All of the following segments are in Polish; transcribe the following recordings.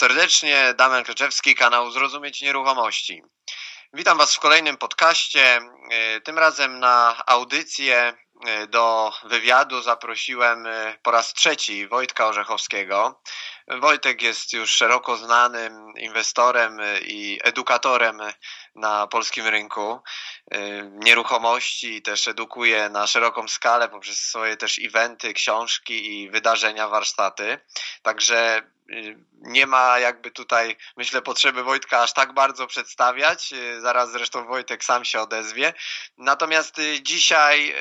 Serdecznie, Damian Kleczewski, kanał Zrozumieć Nieruchomości. Witam Was w kolejnym podcaście. E, tym razem na audycję e, do wywiadu zaprosiłem e, po raz trzeci Wojtka Orzechowskiego. Wojtek jest już szeroko znanym inwestorem i edukatorem na polskim rynku nieruchomości, też edukuje na szeroką skalę poprzez swoje też eventy, książki i wydarzenia, warsztaty. Także nie ma jakby tutaj, myślę, potrzeby Wojtka aż tak bardzo przedstawiać. Y, zaraz zresztą Wojtek sam się odezwie. Natomiast y, dzisiaj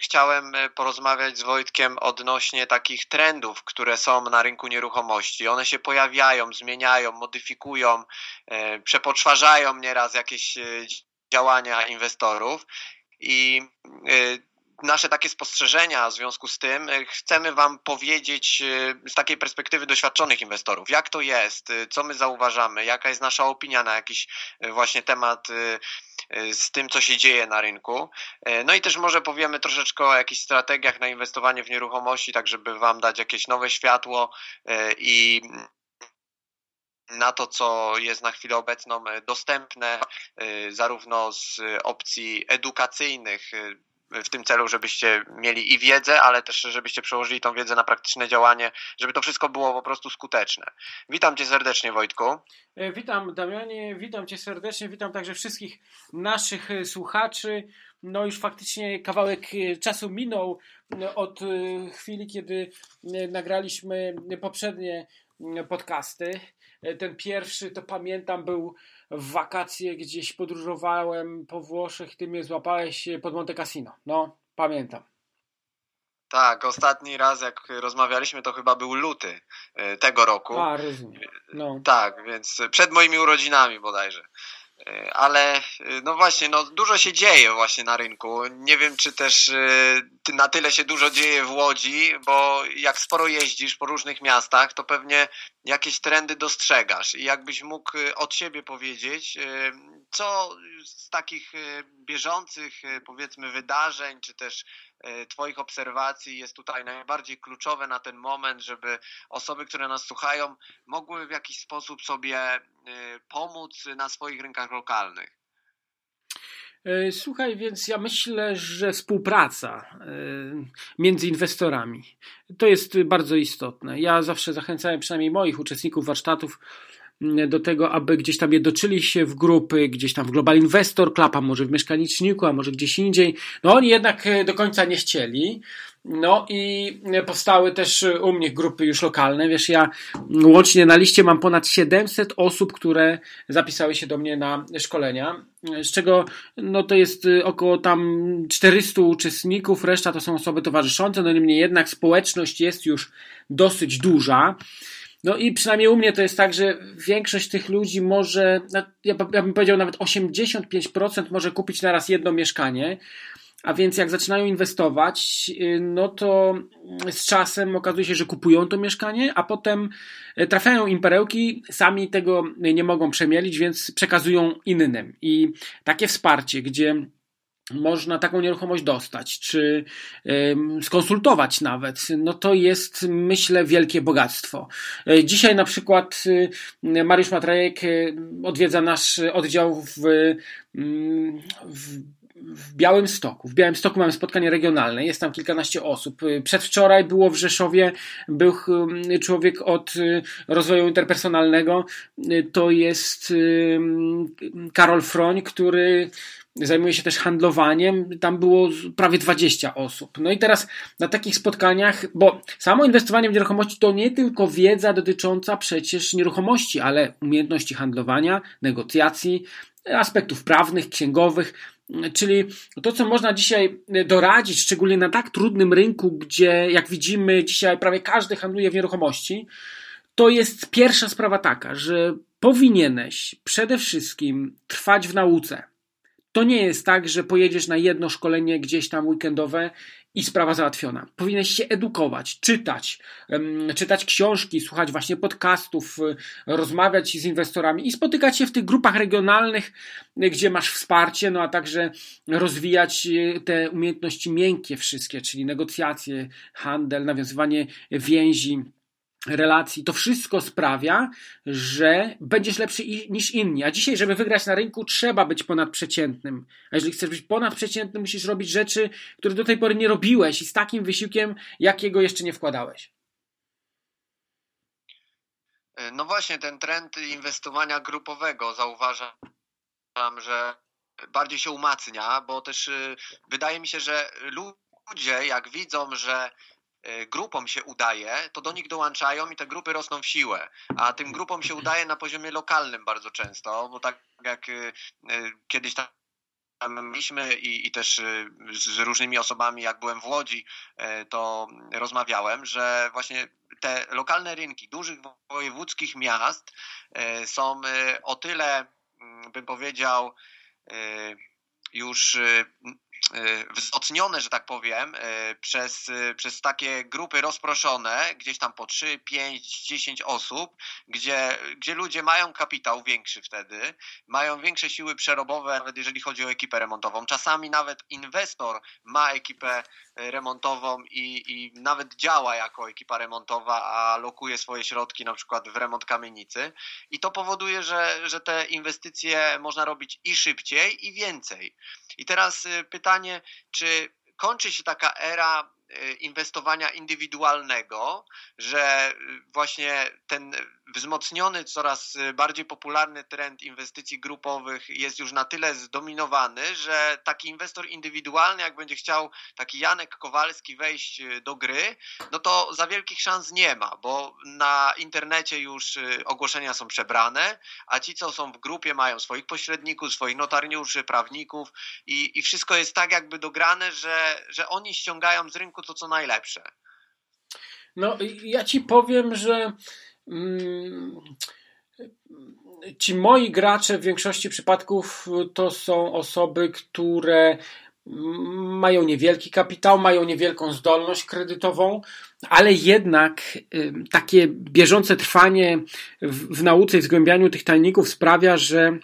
chciałem porozmawiać z Wojtkiem odnośnie takich trendów, które są na rynku nieruchomości. One się pojawiają, zmieniają, modyfikują, przepoczwarzają nieraz jakieś działania inwestorów. I nasze takie spostrzeżenia w związku z tym e, chcemy Wam powiedzieć e, z takiej perspektywy doświadczonych inwestorów, jak to jest, e, co my zauważamy, jaka jest nasza opinia na jakiś właśnie temat z tym, co się dzieje na rynku. No i też może powiemy troszeczkę o jakichś strategiach na inwestowanie w nieruchomości, tak żeby Wam dać jakieś nowe światło i na to, co jest na chwilę obecną dostępne, zarówno z opcji edukacyjnych, w tym celu, żebyście mieli i wiedzę, ale też żebyście przełożyli tą wiedzę na praktyczne działanie, żeby to wszystko było po prostu skuteczne. Witam Cię serdecznie, Wojtku. E, witam, Damianie, witam Cię serdecznie, witam także wszystkich naszych e, słuchaczy. No już faktycznie kawałek e, czasu minął od chwili, kiedy nagraliśmy poprzednie podcasty. Ten pierwszy, to pamiętam, był w wakacje gdzieś podróżowałem po Włoszech, ty mnie złapałeś pod Monte Cassino. No, pamiętam. Tak, ostatni raz jak rozmawialiśmy to chyba był luty e, tego roku. A, rozumiem. No. Tak, więc przed moimi urodzinami bodajże. E, ale e, no właśnie, no dużo się dzieje właśnie na rynku. Nie wiem, czy też e, na tyle się dużo dzieje w Łodzi, bo jak sporo jeździsz po różnych miastach, to pewnie jakieś trendy dostrzegasz. I jakbyś mógł od siebie powiedzieć, co z takich bieżących, powiedzmy, wydarzeń, czy też twoich obserwacji jest tutaj najbardziej kluczowe na ten moment, żeby osoby, które nas słuchają, mogły w jakiś sposób sobie e, pomóc na swoich rynkach lokalnych? E, słuchaj, więc ja myślę, że współpraca między inwestorami to jest bardzo istotne. Ja zawsze zachęcałem przynajmniej moich uczestników warsztatów do tego, aby gdzieś tam jednoczyli się w grupy, gdzieś tam w Global Investor Club, a może w Mieszkaniczniku, a może gdzieś indziej. No oni jednak e, do końca nie chcieli. No i powstały też u mnie grupy już lokalne. Wiesz, ja łącznie na liście mam ponad 700 osób, które zapisały się do mnie na szkolenia, z czego no to jest e, około tam 400 uczestników, reszta to są osoby towarzyszące, no niemniej jednak społeczność jest już dosyć duża. No i przynajmniej u mnie to jest tak, że większość tych ludzi może, ja, bym powiedział nawet 85% może kupić naraz jedno mieszkanie. A więc jak zaczynają inwestować, y, no to z czasem okazuje się, że kupują to mieszkanie, a potem y, trafiają im perełki, sami tego nie mogą przemielić, więc przekazują innym. I takie wsparcie, gdzie można taką nieruchomość dostać, czy skonsultować nawet, no to jest, myślę, wielkie bogactwo. E, dzisiaj na przykład y, Mariusz Matrajek y, odwiedza nasz oddział w, mm, w w Białym Stoku. W Białym Stoku mamy spotkanie regionalne, jest tam kilkanaście osób. Przedwczoraj było w Rzeszowie, był człowiek od rozwoju interpersonalnego, to jest Karol Froń, który zajmuje się też handlowaniem, tam było prawie 20 osób. No i teraz na takich spotkaniach, bo samo inwestowanie w nieruchomości to nie tylko wiedza dotycząca przecież nieruchomości, ale umiejętności handlowania, negocjacji, aspektów prawnych, księgowych, czyli to, co można dzisiaj doradzić, szczególnie na tak trudnym rynku, gdzie, jak widzimy, dzisiaj prawie każdy handluje w nieruchomości, to jest pierwsza sprawa taka, że powinieneś przede wszystkim trwać w nauce to nie jest tak, że pojedziesz na jedno szkolenie gdzieś tam weekendowe i sprawa załatwiona. Powinieneś się edukować, czytać, czytać książki, słuchać właśnie podcastów, y, rozmawiać z inwestorami i spotykać się w tych grupach regionalnych, y, gdzie masz wsparcie, no a także rozwijać y, te umiejętności miękkie wszystkie, czyli negocjacje, handel, nawiązywanie więzi relacji, to wszystko sprawia, że będziesz lepszy niż inni. A dzisiaj, żeby wygrać na rynku, trzeba być ponadprzeciętnym. A jeżeli chcesz być ponadprzeciętny, musisz robić rzeczy, które do tej pory nie robiłeś i z takim wysiłkiem, jakiego jeszcze nie wkładałeś. No właśnie, ten trend inwestowania grupowego zauważam, że bardziej się umacnia, bo też y, wydaje mi się, że ludzie, jak widzą, że grupom się udaje, to do nich dołączają i te grupy rosną w siłę. A tym grupom się udaje na poziomie lokalnym bardzo często, bo tak jak y, kiedyś tam mieliśmy i, i też z różnymi osobami, jak byłem w Łodzi, to rozmawiałem, że właśnie te lokalne rynki dużych wojewódzkich miast są o tyle, mm, bym powiedział, już wzmocnione, że tak powiem, y, przez, y, przez takie grupy rozproszone, gdzieś tam po 3, 5, 10 osób, gdzie, gdzie ludzie mają kapitał większy wtedy, mają większe siły przerobowe, nawet jeżeli chodzi o ekipę remontową. Czasami nawet inwestor ma ekipę remontową i, i nawet działa jako ekipa remontowa, a lokuje swoje środki na przykład w remont kamienicy i to powoduje, że, że te inwestycje można robić i szybciej i więcej. I teraz pytanie, pytanie, czy kończy się taka era Y, inwestowania indywidualnego, że właśnie ten wzmocniony, coraz bardziej popularny trend inwestycji grupowych jest już na tyle zdominowany, że taki inwestor indywidualny, jak będzie chciał taki Janek Kowalski wejść y, do gry, no to za wielkich szans nie ma, bo na internecie już ogłoszenia są przebrane, a ci, co są w grupie, mają swoich pośredników, swoich notariuszy, prawników i, i wszystko jest tak jakby dograne, że, że oni ściągają z rynku to, co najlepsze. No, ja ci powiem, że ci moi gracze w większości przypadków to są osoby, które mają niewielki kapitał, mają niewielką zdolność kredytową, ale jednak y, takie bieżące trwanie w, w nauce i w zgłębianiu tych tajników sprawia, że,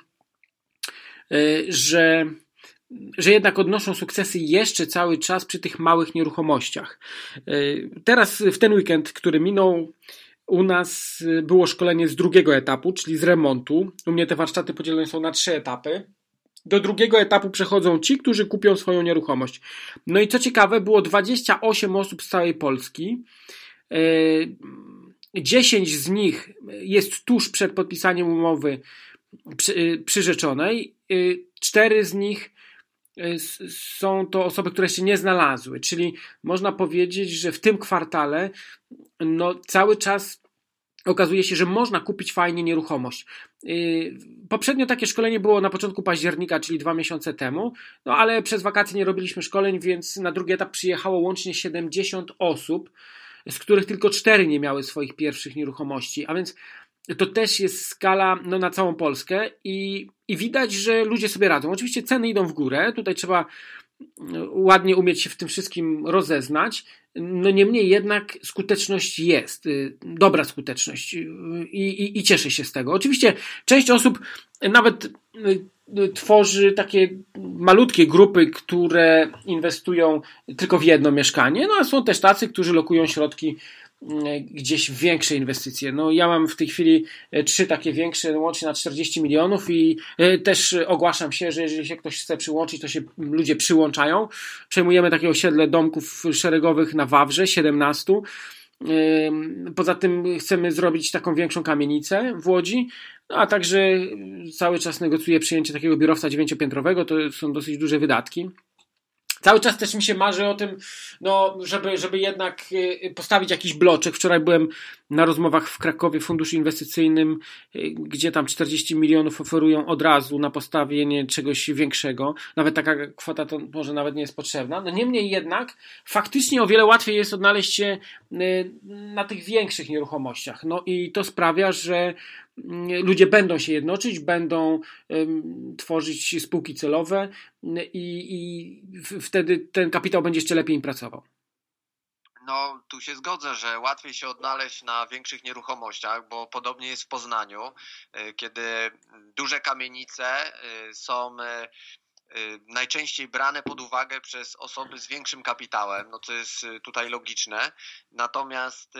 y, że że jednak odnoszą sukcesy jeszcze cały czas przy tych małych nieruchomościach. E, teraz w ten weekend, który minął, u nas było szkolenie z drugiego etapu, czyli z remontu. U mnie te warsztaty podzielone są na trzy etapy. Do drugiego etapu przechodzą ci, którzy kupią swoją nieruchomość. No i co ciekawe, było 28 osób z całej Polski. 10 e, z nich jest tuż przed podpisaniem umowy przyrzeczonej. 4 e, z nich Y, są to osoby, które się nie znalazły, czyli można powiedzieć, że w tym kwartale no, cały czas okazuje się, że można kupić fajnie nieruchomość. Y, poprzednio takie szkolenie było na początku października, czyli dwa miesiące temu, no ale przez wakacje nie robiliśmy szkoleń, więc na drugi etap przyjechało łącznie 70 osób, z których tylko 4 nie miały swoich pierwszych nieruchomości, a więc to też jest skala no, na całą Polskę i, i widać, że ludzie sobie radzą. Oczywiście ceny idą w górę, tutaj trzeba mm, ładnie umieć się w tym wszystkim rozeznać. No niemniej jednak skuteczność jest, y, dobra skuteczność y, i, i, i cieszę się z tego. Oczywiście część osób nawet y, tworzy takie malutkie grupy, które inwestują tylko w jedno mieszkanie, no a są też tacy, którzy lokują środki gdzieś większe inwestycje. No ja mam w tej chwili e, trzy takie większe, łącznie na 40 milionów i e, też ogłaszam się, że jeżeli się ktoś chce przyłączyć, to się ludzie przyłączają. Przejmujemy takie osiedle domków szeregowych na Wawrze, 17. Poza tym chcemy zrobić taką większą kamienicę w Łodzi, no, a także cały czas negocjuję przyjęcie takiego biurowca dziewięciopiętrowego, to są dosyć duże wydatki. Cały czas też mi się marzy o tym, no, żeby, żeby jednak y, postawić jakiś bloczek. Wczoraj byłem na rozmowach w Krakowie w Funduszu Inwestycyjnym, y, gdzie tam 40 milionów oferują od razu na postawienie czegoś większego. Nawet taka kwota to może nawet nie jest potrzebna. No niemniej jednak faktycznie o wiele łatwiej jest odnaleźć się y, na tych większych nieruchomościach. No i to sprawia, że ludzie będą się jednoczyć, będą tworzyć spółki celowe i, i wtedy ten kapitał będzie jeszcze lepiej im pracował. No, tu się zgodzę, że łatwiej się odnaleźć na większych nieruchomościach, bo podobnie jest w Poznaniu, y, kiedy duże kamienice y, są y, najczęściej brane pod uwagę przez osoby z większym kapitałem, no to jest tutaj logiczne. Natomiast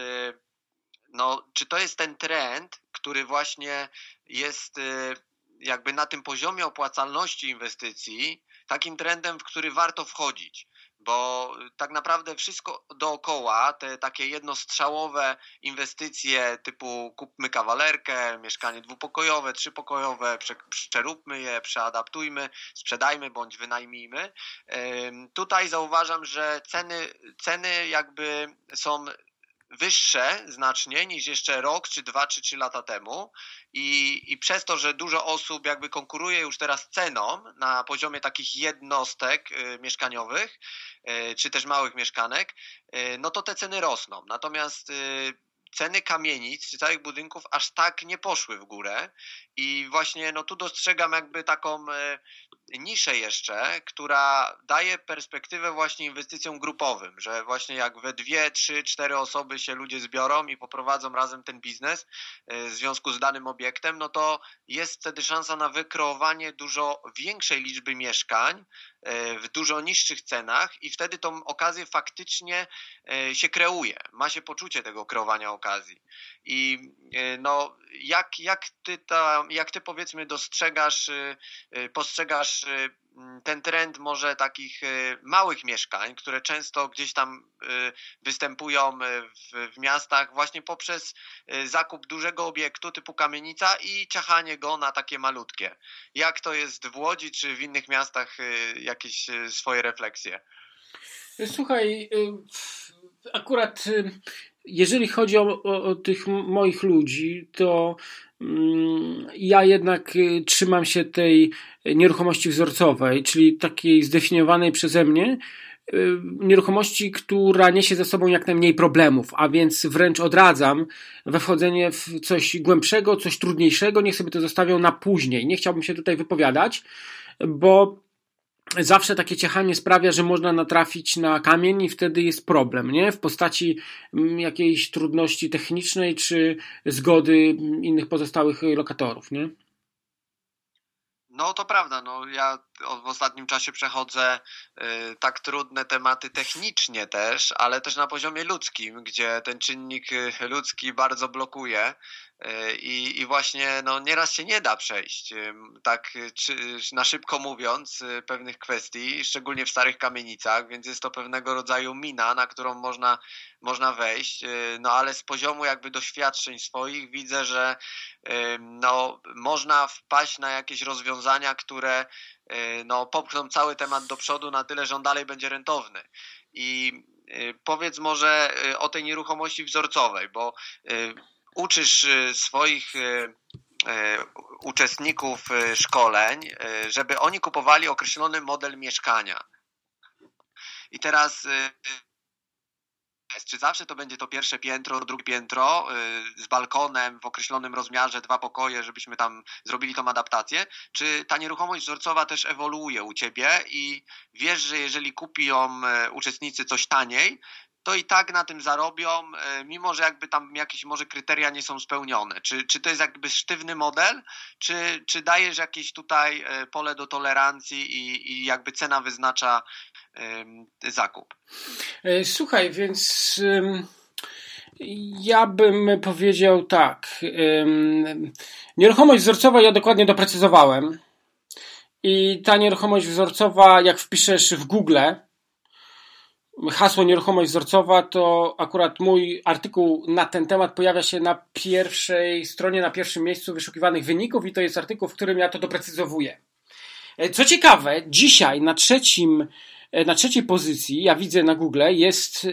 no, czy to jest ten trend, który właśnie jest y, jakby na tym poziomie opłacalności inwestycji, takim trendem, w który warto wchodzić bo tak naprawdę wszystko dookoła, te takie jednostrzałowe inwestycje typu kupmy kawalerkę, mieszkanie dwupokojowe, trzypokojowe, przeróbmy je, przeadaptujmy, sprzedajmy bądź wynajmijmy. Tutaj zauważam, że ceny, ceny jakby są wyższe znacznie niż jeszcze rok, czy dwa, czy trzy lata temu i, i przez to, że dużo osób jakby konkuruje już teraz ceną na poziomie takich jednostek y, mieszkaniowych, y, czy też małych mieszkanek, y, no to te ceny rosną. Natomiast ceny kamienic czy całych budynków aż tak nie poszły w górę. I właśnie no tu dostrzegam jakby taką niszę jeszcze, która daje perspektywę właśnie inwestycjom grupowym, że właśnie jak we dwie, trzy, cztery osoby się ludzie zbiorą i poprowadzą razem ten biznes e, w związku z danym obiektem, no to jest wtedy szansa na wykreowanie dużo większej liczby mieszkań e, w dużo niższych cenach i wtedy tą okazję faktycznie e, się kreuje. Ma się poczucie tego kreowania okazji. I no, jak, jak, ty ta, jak ty powiedzmy dostrzegasz, postrzegasz ten trend może takich y, małych mieszkań, które często gdzieś tam y, występują w, w, miastach właśnie poprzez zakup dużego obiektu typu kamienica i ciachanie go na takie malutkie. Jak to jest w Łodzi czy w innych miastach jakieś swoje refleksje? Słuchaj, akurat jeżeli chodzi o, o, o tych moich ludzi, to mm, ja jednak y, trzymam się tej nieruchomości wzorcowej, czyli takiej zdefiniowanej przeze mnie y, nieruchomości, która niesie ze sobą jak najmniej problemów, a więc wręcz odradzam we wchodzenie w coś głębszego, coś trudniejszego, niech sobie to zostawią na później. Nie chciałbym się tutaj wypowiadać, bo zawsze takie ciechanie sprawia, że można natrafić na kamień i wtedy jest problem, nie? W postaci mm, jakiejś trudności technicznej czy zgody innych pozostałych lokatorów, nie? No to prawda, no ja w ostatnim czasie przechodzę y, tak trudne tematy technicznie też, ale też na poziomie ludzkim, gdzie ten czynnik y, ludzki bardzo blokuje y, i, i właśnie no, nieraz się nie da przejść, tak czy, na szybko mówiąc, pewnych kwestii, szczególnie w starych kamienicach, więc jest to pewnego rodzaju mina, na którą można, można wejść, no ale z poziomu jakby doświadczeń swoich widzę, że no, można wpaść na jakieś rozwiązania, które no, popchną cały temat do przodu na tyle, że on dalej będzie rentowny. I y, powiedz może y, o tej nieruchomości wzorcowej, bo uczysz swoich uczestników szkoleń, żeby oni kupowali określony model mieszkania. I teraz czy zawsze to będzie to pierwsze piętro, drugie piętro y, z balkonem w określonym rozmiarze, dwa pokoje, żebyśmy tam zrobili tą adaptację? Czy ta nieruchomość wzorcowa też ewoluuje u Ciebie i wiesz, że jeżeli kupią y, uczestnicy coś taniej, to i tak na tym zarobią, y, mimo że jakby tam jakieś może kryteria nie są spełnione. Czy, czy to jest jakby sztywny model, czy, czy dajesz jakieś tutaj pole do tolerancji i, i jakby cena wyznacza zakup. E, słuchaj, więc ja bym powiedział tak. Nieruchomość wzorcowa ja dokładnie doprecyzowałem. I ta nieruchomość wzorcowa, jak wpiszesz w Google hasło nieruchomość wzorcowa, to akurat mój artykuł na ten temat pojawia się na pierwszej stronie, na pierwszym miejscu wyszukiwanych wyników i to jest artykuł, w którym ja to doprecyzowuję. E, co ciekawe, dzisiaj na trzecim E, na trzeciej pozycji, ja widzę na Google, jest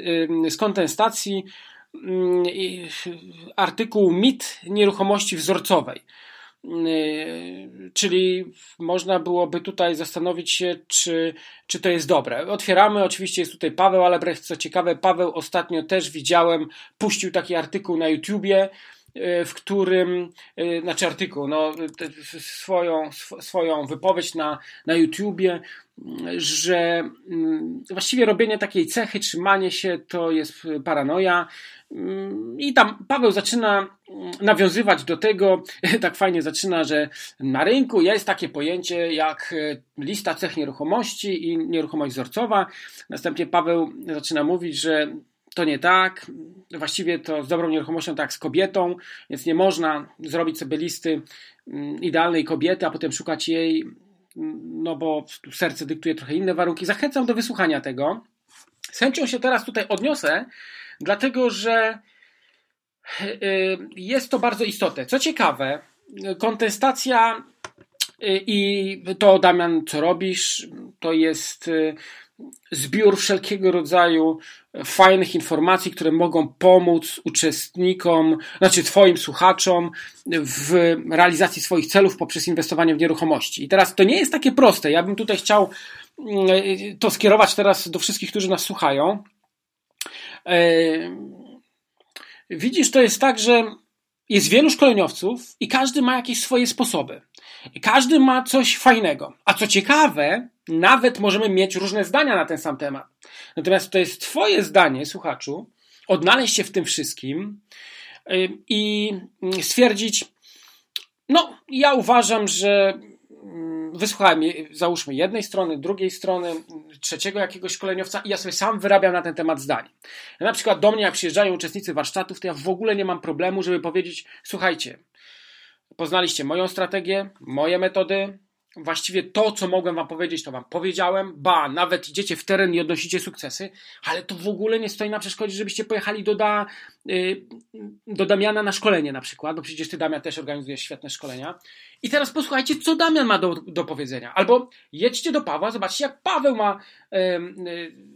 z kontestacji artykuł mit nieruchomości wzorcowej. E, czyli można byłoby tutaj zastanowić się, czy, czy to jest dobre. Otwieramy, oczywiście jest tutaj Paweł Alebrecht, co ciekawe, Paweł ostatnio też widziałem, puścił taki artykuł na YouTubie, w którym, e, znaczy artykuł, no, swoją, swoją wypowiedź na, na YouTubie, że mm, właściwie robienie takiej cechy, trzymanie się to jest paranoja. Mm, I tam Paweł zaczyna mm, nawiązywać do tego, tak fajnie zaczyna, że na rynku jest takie pojęcie jak e, lista cech nieruchomości i nieruchomość wzorcowa. Następnie Paweł zaczyna mówić, że to nie tak. Właściwie to z dobrą nieruchomością tak z kobietą, więc nie można zrobić sobie listy mm, idealnej kobiety, a potem szukać jej, mm, no bo serce dyktuje trochę inne warunki. Zachęcam do wysłuchania tego. Z chęcią się teraz tutaj odniosę, dlatego że y, jest to bardzo istotne. Co ciekawe, kontestacja i to Damian, co robisz, to jest y, zbiór wszelkiego rodzaju fajnych informacji, które mogą pomóc uczestnikom, znaczy Twoim słuchaczom w realizacji swoich celów poprzez inwestowanie w nieruchomości. I teraz to nie jest takie proste. Ja bym tutaj chciał mm, to skierować teraz do wszystkich, którzy nas słuchają. Widzisz, to jest tak, że jest wielu szkoleniowców i każdy ma jakieś swoje sposoby. Każdy ma coś fajnego. A co ciekawe, nawet możemy mieć różne zdania na ten sam temat. Natomiast to jest Twoje zdanie, słuchaczu, odnaleźć się w tym wszystkim i stwierdzić, no, ja uważam, że mm, wysłuchałem, załóżmy, jednej strony, drugiej strony, trzeciego jakiegoś szkoleniowca i ja sobie sam wyrabiam na ten temat zdanie. Na przykład do mnie, jak przyjeżdżają uczestnicy warsztatów, to ja w ogóle nie mam problemu, żeby powiedzieć, słuchajcie, poznaliście moją strategię, moje metody, właściwie to, co mogłem wam powiedzieć, to wam powiedziałem. Ba, nawet idziecie w teren i odnosicie sukcesy, ale to w ogóle nie stoi na przeszkodzie, żebyście pojechali do, da, y, do Damiana na szkolenie na przykład, bo przecież ty, Damian, też organizujesz świetne szkolenia. I teraz posłuchajcie, co Damian ma do, do powiedzenia. Albo jedźcie do Pawła, zobaczcie, jak Paweł ma. Y,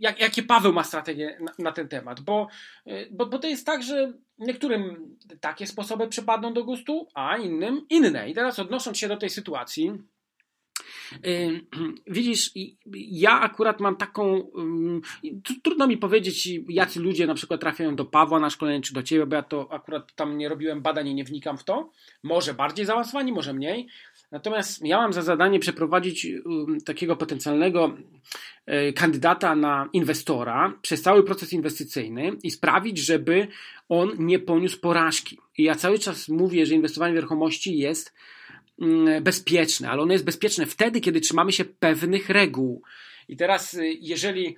jak, jakie Paweł ma strategię na, na ten temat, bo, y, bo, bo to jest tak, że niektórym takie sposoby przypadną do gustu, a innym inne. I teraz odnosząc się do tej sytuacji, Widzisz, ja akurat mam taką. Y, trudno mi powiedzieć, jacy ludzie na przykład trafiają do Pawła na szkolenie, czy do ciebie, bo ja to akurat tam nie robiłem badań i nie wnikam w to. Może bardziej zaawansowani, może mniej. Natomiast miałam za zadanie przeprowadzić takiego potencjalnego e, kandydata na inwestora przez cały proces inwestycyjny i sprawić, żeby on nie poniósł porażki. I ja cały czas mówię, że inwestowanie w nieruchomości jest bezpieczne, ale ono jest bezpieczne wtedy, kiedy trzymamy się pewnych reguł. I teraz, y, jeżeli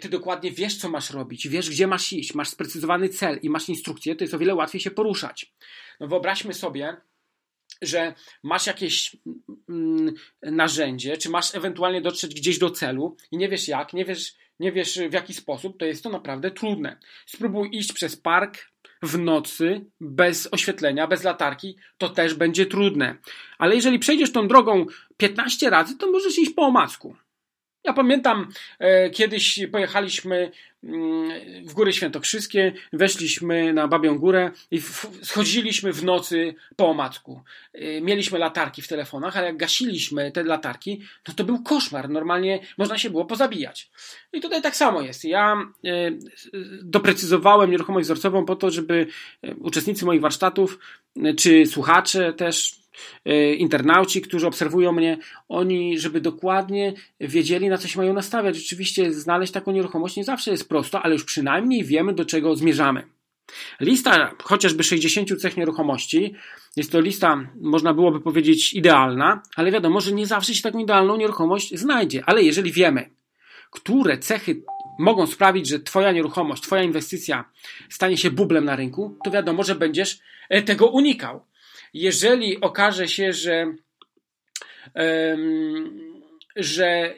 ty dokładnie wiesz, co masz robić, wiesz, gdzie masz iść, masz sprecyzowany cel i masz instrukcję, to jest o wiele łatwiej się poruszać. No wyobraźmy sobie, że masz jakieś mm, narzędzie, czy masz ewentualnie dotrzeć gdzieś do celu i nie wiesz jak, nie wiesz, nie wiesz w jaki sposób, to jest to naprawdę trudne. Spróbuj iść przez park w nocy bez oświetlenia, bez latarki, to też będzie trudne. Ale jeżeli przejdziesz tą drogą 15 razy, to możesz iść po omacku. Ja pamiętam, e, kiedyś pojechaliśmy w Góry Świętokrzyskie, weszliśmy na Babią Górę i schodziliśmy w nocy po omacku. E, mieliśmy latarki w telefonach, ale jak gasiliśmy te latarki, no to był koszmar. Normalnie można się było pozabijać. I tutaj tak samo jest. Ja e, doprecyzowałem nieruchomość wzorcową po to, żeby uczestnicy moich warsztatów, czy słuchacze też internauci, którzy obserwują mnie, oni, żeby dokładnie wiedzieli, na co się mają nastawiać. Rzeczywiście znaleźć taką nieruchomość nie zawsze jest prosto, ale już przynajmniej wiemy, do czego zmierzamy. Lista chociażby 60 cech nieruchomości jest to lista, można byłoby powiedzieć, idealna, ale wiadomo, że nie zawsze się taką idealną nieruchomość znajdzie. Ale jeżeli wiemy, które cechy mogą sprawić, że Twoja nieruchomość, Twoja inwestycja stanie się bublem na rynku, to wiadomo, że będziesz e, tego unikał. Jeżeli okaże się, że że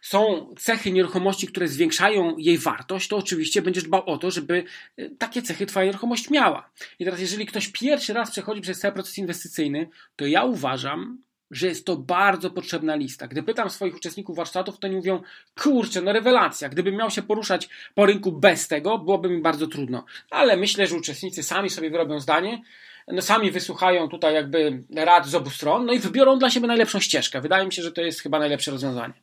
są cechy nieruchomości, które zwiększają jej wartość, to oczywiście będziesz dbał o to, żeby e, takie cechy Twoja nieruchomość miała. I teraz, jeżeli ktoś pierwszy raz przechodzi przez cały proces inwestycyjny, to ja uważam, że jest to bardzo potrzebna lista. Gdy pytam swoich uczestników warsztatów, to oni mówią, kurczę, no rewelacja, gdybym miał się poruszać po rynku bez tego, byłoby mi bardzo trudno. Ale myślę, że uczestnicy sami sobie wyrobią zdanie, no, sami wysłuchają tutaj jakby rad z obu stron, no i wybiorą dla siebie najlepszą ścieżkę. Wydaje mi się, że to jest chyba najlepsze rozwiązanie.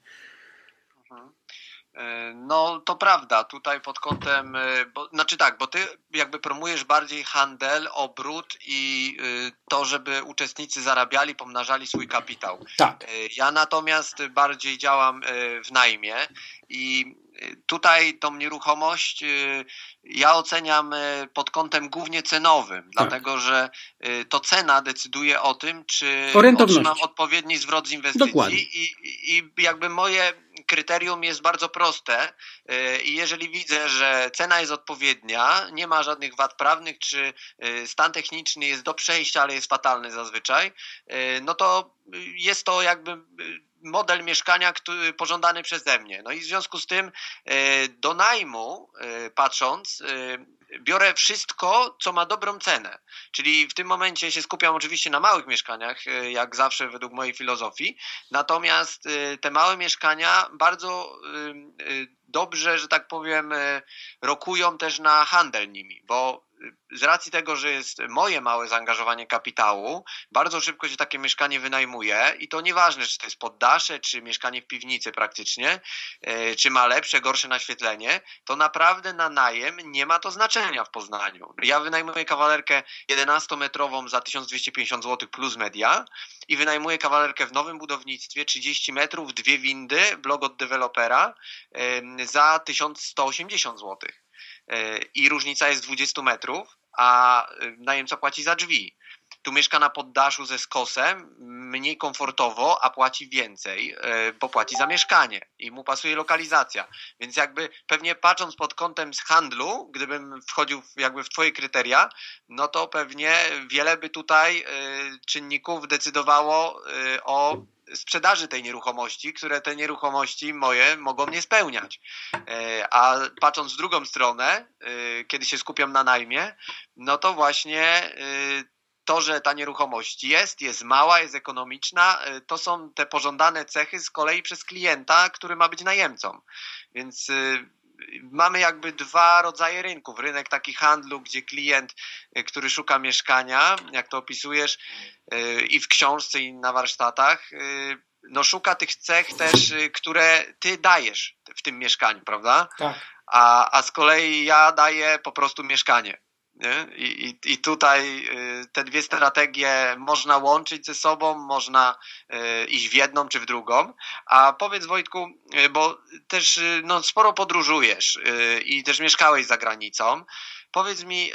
E, no, to prawda. Tutaj pod kątem, e, bo, znaczy tak, bo ty jakby promujesz bardziej handel, obrót i e, to, żeby uczestnicy zarabiali, pomnażali swój kapitał. Tak. Ja natomiast bardziej działam w najmie i tutaj tą nieruchomość ja oceniam pod kątem głównie cenowym, tak. dlatego że to cena decyduje o tym, czy otrzymam odpowiedni zwrot z inwestycji i, i jakby moje kryterium jest bardzo proste i jeżeli widzę, że cena jest odpowiednia, nie ma żadnych wad prawnych, czy stan techniczny jest do przejścia, ale jest fatalny zazwyczaj, no to jest to jakby model mieszkania który, pożądany przeze mnie. No i w związku z tym do najmu patrząc, biorę wszystko, co ma dobrą cenę. Czyli w tym momencie się skupiam oczywiście na małych mieszkaniach, e, jak zawsze według mojej filozofii. Natomiast e, te małe mieszkania bardzo e, dobrze, że tak powiem, rokują też na handel nimi, bo z racji tego, że jest moje małe zaangażowanie kapitału, bardzo szybko się takie mieszkanie wynajmuje i to nieważne, czy to jest poddasze, czy mieszkanie w piwnicy praktycznie, e, czy ma lepsze, gorsze naświetlenie, to naprawdę na najem nie ma to znaczenia w Poznaniu. Ja wynajmuję kawalerkę 11-metrową za 1250 zł plus media i wynajmuję kawalerkę w nowym budownictwie 30 metrów, dwie windy, blog od dewelopera za 1180 zł. E, i różnica jest 20 metrów, a e, najemca płaci za drzwi. Tu mieszka na poddaszu ze skosem, mniej komfortowo, a płaci więcej, e, bo płaci za mieszkanie i mu pasuje lokalizacja. Więc jakby pewnie patrząc pod kątem z handlu, gdybym wchodził jakby w twoje kryteria, no to pewnie wiele by tutaj czynników decydowało o sprzedaży tej nieruchomości, które te nieruchomości moje mogą nie spełniać. E, a patrząc w drugą stronę, e, kiedy się skupiam na najmie, no to właśnie e, to, że ta nieruchomość jest, jest mała, jest ekonomiczna, to są te pożądane cechy z kolei przez klienta, który ma być najemcą. Więc mamy jakby dwa rodzaje rynków. Rynek taki handlu, gdzie klient, y, który szuka mieszkania, jak to opisujesz y, i w książce, i na warsztatach, y, no szuka tych cech też, które ty dajesz w tym mieszkaniu, prawda? Tak. A, a z kolei ja daję po prostu mieszkanie. I, i, I tutaj y, te dwie strategie można łączyć ze sobą, można y, iść w jedną czy w drugą. A powiedz Wojtku, y, bo też no, sporo podróżujesz i też mieszkałeś za granicą. Powiedz mi,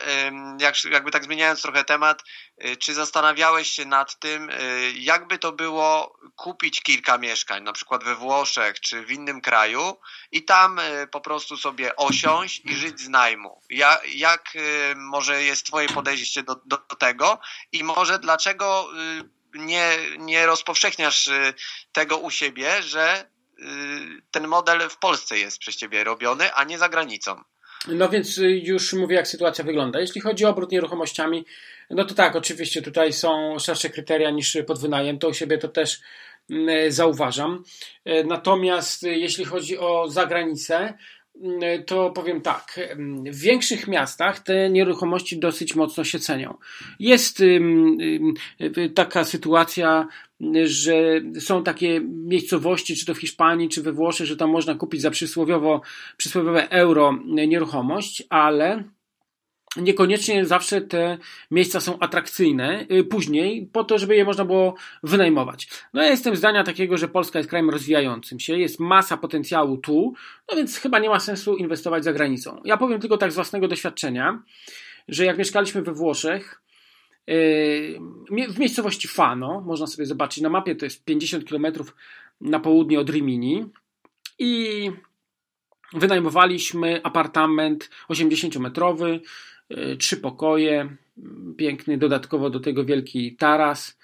jak, jakby tak zmieniając trochę temat, y, czy zastanawiałeś się nad tym, y, jakby to było kupić kilka mieszkań, na przykład we Włoszech czy w innym kraju i tam y, po prostu sobie osiąść i żyć z najmu? Jak, jak może jest Twoje podejście do, do tego i może dlaczego nie, nie rozpowszechniasz tego u siebie, że ten model w Polsce jest przez Ciebie robiony, a nie za granicą? No więc y, już mówię, jak sytuacja wygląda. Jeśli chodzi o obrót nieruchomościami, no to tak, oczywiście tutaj są szersze kryteria niż pod wynajem, to u siebie to też mm, zauważam. E, natomiast y, jeśli chodzi o zagranicę, to powiem tak. W większych miastach te nieruchomości dosyć mocno się cenią. Jest taka sytuacja, że są takie miejscowości, czy to w Hiszpanii, czy we Włoszech, że tam można kupić za przysłowiowo, przysłowiowe euro nieruchomość, ale niekoniecznie zawsze te miejsca są atrakcyjne y, później, po to, żeby je można było wynajmować. No ja jestem zdania takiego, że Polska jest krajem rozwijającym się, jest masa potencjału tu, no więc chyba nie ma sensu inwestować za granicą. Ja powiem tylko tak z własnego doświadczenia, że jak mieszkaliśmy we Włoszech, Yy, w miejscowości Fano, można sobie zobaczyć na mapie, to jest 50 km na południe od Rimini i wynajmowaliśmy apartament 80-metrowy, yy, trzy pokoje, piękny, dodatkowo do tego wielki taras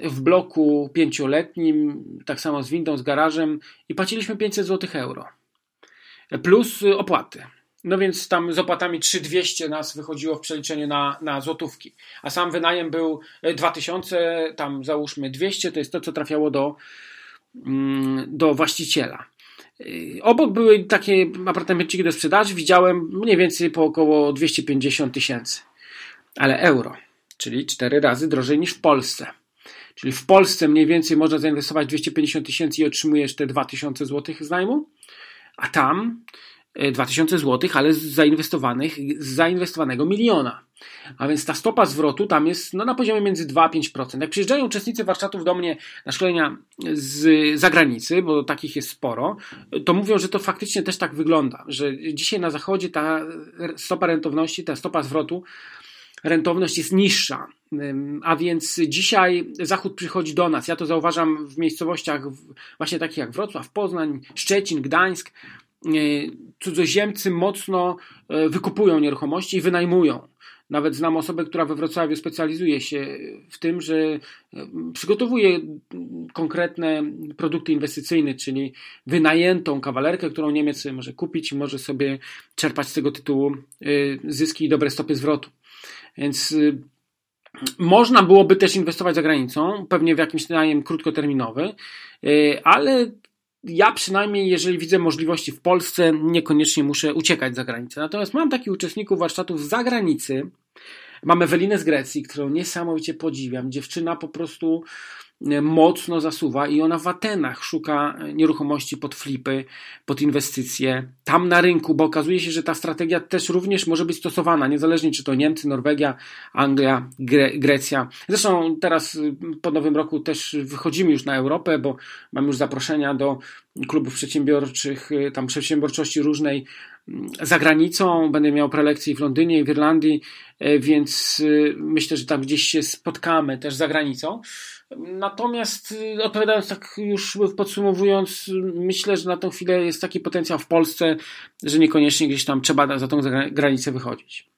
w bloku pięcioletnim, tak samo z windą, z garażem i płaciliśmy 500 zł euro plus opłaty. No więc tam z opłatami 3200 nas wychodziło w przeliczeniu na, na złotówki. A sam wynajem był 2000, e, tam załóżmy 200, to jest to, co trafiało do, mm, do właściciela. E, obok były takie apartamenciki do sprzedaży, widziałem mniej więcej po około 250 tysięcy, ale euro, czyli 4 razy drożej niż w Polsce. Czyli w Polsce mniej więcej można zainwestować 250 tysięcy i otrzymujesz te 2000 zł z najmu, a tam 2000 zł, ale z zainwestowanych, z zainwestowanego miliona. A więc ta stopa zwrotu tam jest no, na poziomie między 2 a 5%. Jak przyjeżdżają uczestnicy warsztatów do mnie na szkolenia z zagranicy, bo takich jest sporo, to mówią, że to faktycznie też tak wygląda, że dzisiaj na zachodzie ta stopa rentowności, ta stopa zwrotu, rentowność jest niższa. A więc dzisiaj Zachód przychodzi do nas. Ja to zauważam w miejscowościach właśnie takich jak Wrocław, Poznań, Szczecin, Gdańsk. Cudzoziemcy mocno wykupują nieruchomości i wynajmują. Nawet znam osobę, która we Wrocławiu specjalizuje się w tym, że e, przygotowuje konkretne produkty inwestycyjne, czyli wynajętą kawalerkę, którą Niemiec może kupić i może sobie czerpać z tego tytułu e, zyski i dobre stopy zwrotu. Więc e, można byłoby też inwestować za granicą, pewnie w jakimś najem krótkoterminowy, ale ja przynajmniej, jeżeli widzę możliwości w Polsce, niekoniecznie muszę uciekać za granicę. Natomiast mam takich uczestników warsztatów z zagranicy. Mam Ewelinę z Grecji, którą niesamowicie podziwiam. Dziewczyna po prostu mocno zasuwa i ona w Atenach szuka nieruchomości pod flipy, pod inwestycje, tam na rynku, bo okazuje się, że ta strategia też również może być stosowana, niezależnie czy to Niemcy, Norwegia, Anglia, Gre Grecja. Zresztą teraz y, po nowym roku też wychodzimy już na Europę, bo mam już zaproszenia do klubów przedsiębiorczych, y, tam przedsiębiorczości różnej za granicą. Będę miał prelekcje w Londynie i w Irlandii, e, więc y, myślę, że tam gdzieś się spotkamy też za granicą. Natomiast y, odpowiadając tak już podsumowując, myślę, że na tą chwilę jest taki potencjał w Polsce, że niekoniecznie gdzieś tam trzeba za tą granicę wychodzić.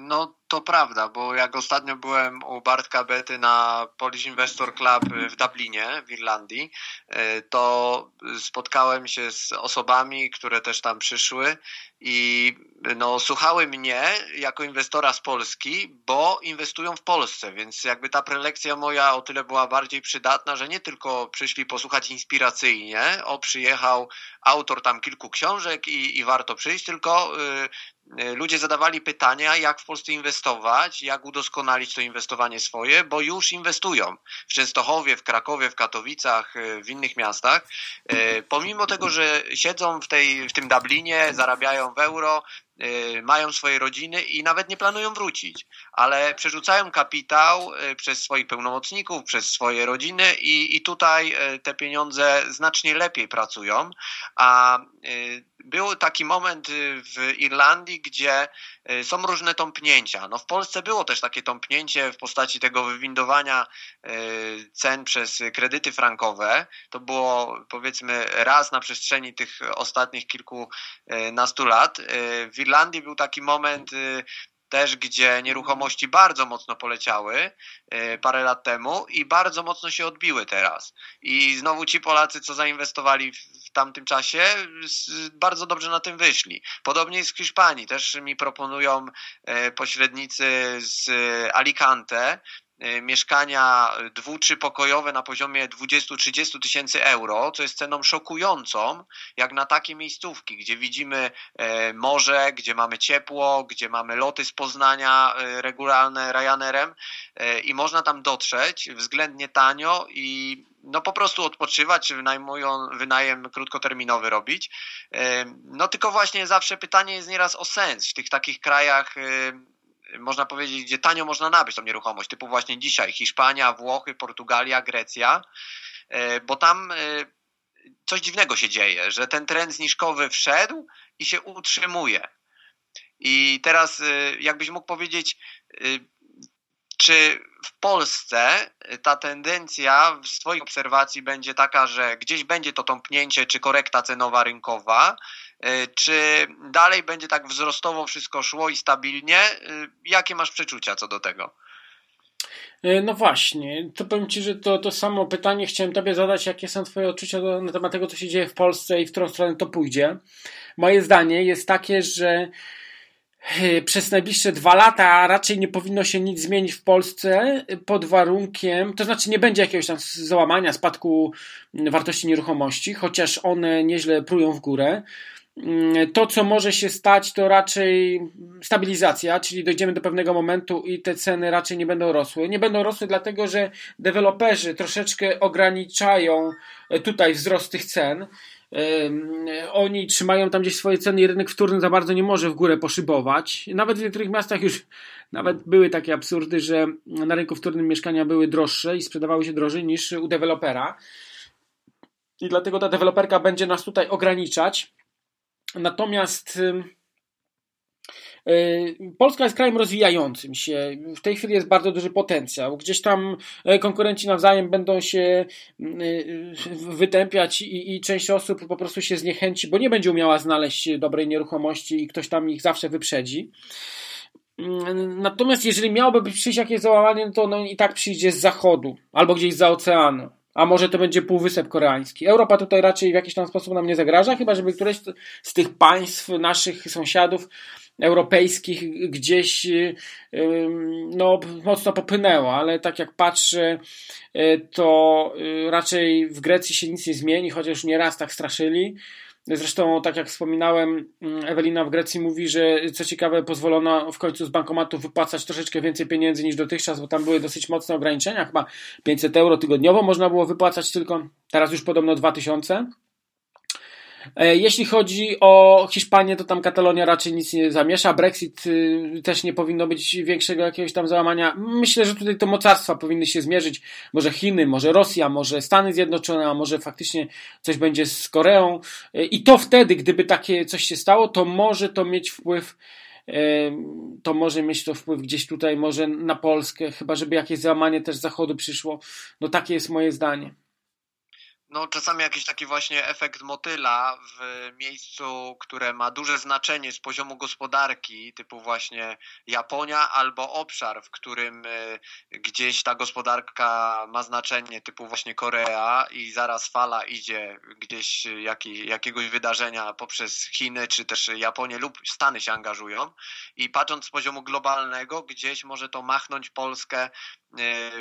No to prawda, bo jak ostatnio byłem u Bartka Bety na Polish Investor Club w Dublinie, w Irlandii, e, to spotkałem się z osobami, które też tam przyszły i no, słuchały mnie jako inwestora z Polski, bo inwestują w Polsce, więc jakby ta prelekcja moja o tyle była bardziej przydatna, że nie tylko przyszli posłuchać inspiracyjnie, o przyjechał autor tam kilku książek i, i warto przyjść, tylko y, ludzie zadawali pytania, jak w Polsce inwestować, jak udoskonalić to inwestowanie swoje, bo już inwestują w Częstochowie, w Krakowie, w Katowicach, y, w innych miastach. Y, pomimo tego, że siedzą w, tej, w tym Dublinie, zarabiają w euro, mają swoje rodziny i nawet nie planują wrócić, ale przerzucają kapitał przez swoich pełnomocników, przez swoje rodziny i, i tutaj te pieniądze znacznie lepiej pracują, a był taki moment w Irlandii, gdzie są różne tąpnięcia. No w Polsce było też takie tąpnięcie w postaci tego wywindowania cen przez kredyty frankowe. To było powiedzmy raz na przestrzeni tych ostatnich kilkunastu lat. W Irlandii był taki moment też, gdzie nieruchomości bardzo mocno poleciały parę lat temu i bardzo mocno się odbiły teraz. I znowu ci Polacy, co zainwestowali w tamtym czasie, bardzo dobrze na tym wyszli. Podobnie jest w Hiszpanii. Też mi proponują e, pośrednicy z Alicante, Y, mieszkania dwu, trzypokojowe na poziomie 20-30 tysięcy euro, co jest ceną szokującą, jak na takie miejscówki, gdzie widzimy e, morze, gdzie mamy ciepło, gdzie mamy loty z Poznania e, regularne Ryanerem e, i można tam dotrzeć względnie tanio i no po prostu odpoczywać, wynajmują, wynajem krótkoterminowy robić. No tylko właśnie zawsze pytanie jest nieraz o sens w tych takich krajach można powiedzieć, gdzie tanio można nabyć tą nieruchomość, typu właśnie dzisiaj Hiszpania, Włochy, Portugalia, Grecja, e, bo tam e, coś dziwnego się dzieje, że ten trend zniżkowy wszedł i się utrzymuje. I teraz e, jakbyś mógł powiedzieć, czy w Polsce ta tendencja z Twoich obserwacji będzie taka, że gdzieś będzie to tąpnięcie czy korekta cenowa rynkowa, E, czy dalej będzie tak wzrostowo wszystko szło i stabilnie? E, jakie masz przeczucia co do tego? No właśnie, to powiem Ci, że to, to samo pytanie chciałem Tobie zadać, jakie są Twoje odczucia na temat tego, co się dzieje w Polsce i w którą stronę to pójdzie. Moje zdanie jest takie, że przez najbliższe dwa lata raczej nie powinno się nic zmienić w Polsce pod warunkiem, to znaczy nie będzie jakiegoś tam załamania, spadku wartości nieruchomości, chociaż one nieźle prują w górę. Mm, to, co może się stać, to raczej stabilizacja, czyli dojdziemy do pewnego momentu i te ceny raczej nie będą rosły. Nie będą rosły dlatego, że deweloperzy troszeczkę ograniczają e, tutaj wzrost tych cen. Oni trzymają tam gdzieś swoje ceny i rynek wtórny za bardzo nie może w górę poszybować. Nawet w niektórych miastach już nawet były takie absurdy, że na rynku wtórnym mieszkania były droższe i sprzedawały się drożej niż u dewelopera. I dlatego ta deweloperka będzie nas tutaj ograniczać Natomiast Polska jest krajem rozwijającym się. W tej chwili jest bardzo duży potencjał. Gdzieś tam konkurenci nawzajem będą się wytępiać i, i część osób po prostu się zniechęci, bo nie będzie umiała znaleźć dobrej nieruchomości i ktoś tam ich zawsze wyprzedzi. Natomiast jeżeli miałoby przyjść jakieś załamanie, to ono i tak przyjdzie z zachodu albo gdzieś za oceanu. A może to będzie Półwysep Koreański. Europa tutaj raczej w jakiś tam sposób nam nie zagraża, chyba żeby któreś z tych państw, naszych sąsiadów europejskich gdzieś no, mocno popłynęło, ale tak jak patrzę, y, to y, raczej w Grecji się nic nie zmieni, chociaż nie raz tak straszyli. Zresztą, tak jak wspominałem, mm, Ewelina w Grecji mówi, że co ciekawe, pozwolono w końcu z bankomatu wypłacać troszeczkę więcej pieniędzy niż dotychczas, bo tam były dosyć mocne ograniczenia, chyba 500 euro tygodniowo można było wypłacać tylko, teraz już podobno 2000. E, jeśli chodzi o Hiszpanię, to tam Katalonia raczej nic nie zamiesza. Brexit y, też nie powinno być większego jakiegoś tam załamania. Myślę, że tutaj to mocarstwa powinny się zmierzyć. Może Chiny, może Rosja, może Stany Zjednoczone, a może faktycznie coś będzie z Koreą. E, I to wtedy, gdyby takie coś się stało, to może to mieć wpływ e, to może mieć to wpływ gdzieś tutaj, może na Polskę, chyba żeby jakieś załamanie też zachodu przyszło. No takie jest moje zdanie no, czasami jakiś taki właśnie efekt motyla w miejscu, które ma duże znaczenie z poziomu gospodarki, typu właśnie Japonia, albo obszar, w którym y, gdzieś ta gospodarka ma znaczenie, typu właśnie Korea i zaraz fala idzie gdzieś jaki, jakiegoś wydarzenia poprzez Chiny, czy też Japonię lub Stany się angażują. I patrząc z poziomu globalnego, gdzieś może to machnąć Polskę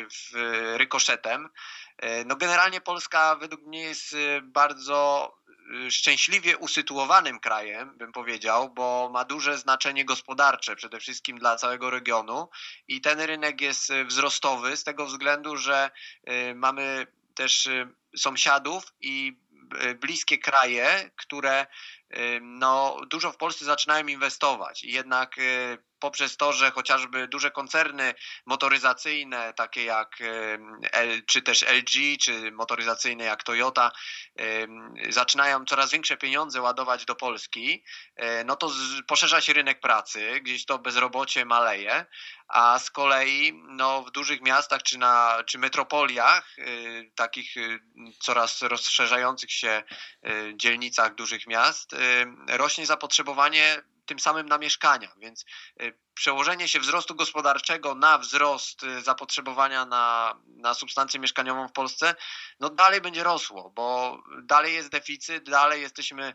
w rykoszetem. E, no generalnie Polska według mnie jest e, bardzo e, szczęśliwie usytuowanym krajem, bym powiedział, bo ma duże znaczenie gospodarcze, przede wszystkim dla całego regionu i ten rynek jest wzrostowy z tego względu, że mamy też sąsiadów i bliskie kraje, które no, dużo w Polsce zaczynają inwestować. Jednak poprzez to, że chociażby duże koncerny motoryzacyjne, takie jak czy też LG, czy motoryzacyjne jak Toyota, zaczynają coraz większe pieniądze ładować do Polski, e, no to poszerza się rynek pracy, gdzieś to bezrobocie maleje, a z kolei no, w dużych miastach czy, na, czy metropoliach, e, takich e, coraz rozszerzających się dzielnicach dużych miast, rośnie zapotrzebowanie tym samym na mieszkania, więc y, przełożenie się wzrostu gospodarczego na wzrost y, zapotrzebowania na, na substancję mieszkaniową w Polsce, no dalej będzie rosło, bo dalej jest deficyt, dalej jesteśmy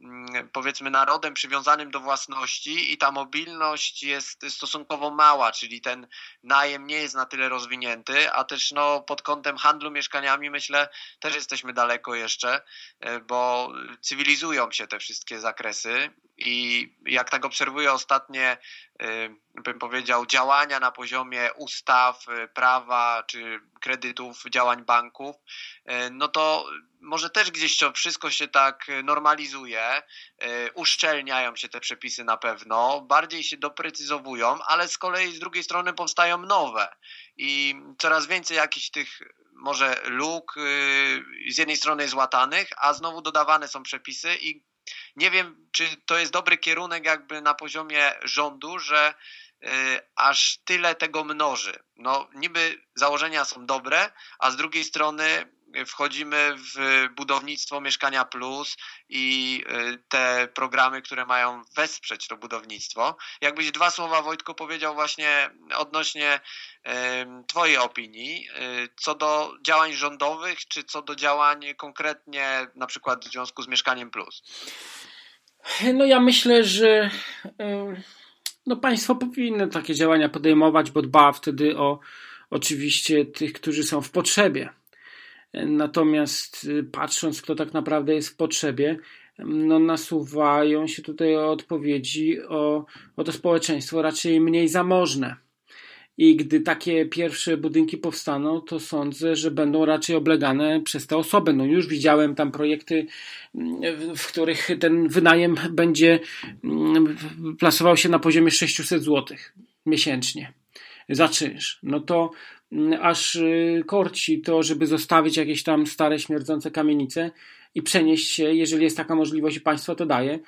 mm, powiedzmy narodem przywiązanym do własności i ta mobilność jest stosunkowo mała, czyli ten najem nie jest na tyle rozwinięty, a też no, pod kątem handlu mieszkaniami myślę też jesteśmy daleko jeszcze, y, bo cywilizują się te wszystkie zakresy i jak tak obserwuję ostatnie, y, bym powiedział, działania na poziomie ustaw, y, prawa czy kredytów, działań banków, y, no to może też gdzieś to wszystko się tak normalizuje, uszczelniają się te przepisy na pewno, bardziej się doprecyzowują, ale z kolei z drugiej strony powstają nowe i coraz więcej jakichś tych może luk z jednej strony jest łatanych, a znowu dodawane są przepisy i nie wiem, czy to jest dobry kierunek jakby na poziomie rządu, że y, aż tyle tego mnoży. No niby założenia są dobre, a z drugiej strony wchodzimy w budownictwo Mieszkania Plus i y, te programy, które mają wesprzeć to budownictwo. Jakbyś dwa słowa Wojtko powiedział właśnie odnośnie Twojej opinii y, co do działań rządowych, czy co do działań konkretnie na przykład w związku z Mieszkaniem Plus? No ja myślę, że no państwo powinno takie działania podejmować, bo dba wtedy o oczywiście tych, którzy są w potrzebie. Natomiast y, patrząc, kto tak naprawdę jest w potrzebie, no nasuwają się tutaj odpowiedzi o, o to społeczeństwo raczej mniej zamożne. I gdy takie pierwsze budynki powstaną, to sądzę, że będą raczej oblegane przez te osoby. No już widziałem tam projekty, w których ten wynajem będzie mm, plasował się na poziomie 600 zł miesięcznie za czynsz. No to mm, aż y, korci to, żeby zostawić jakieś tam stare, śmierdzące kamienice i przenieść się, jeżeli jest taka możliwość i państwo to daje,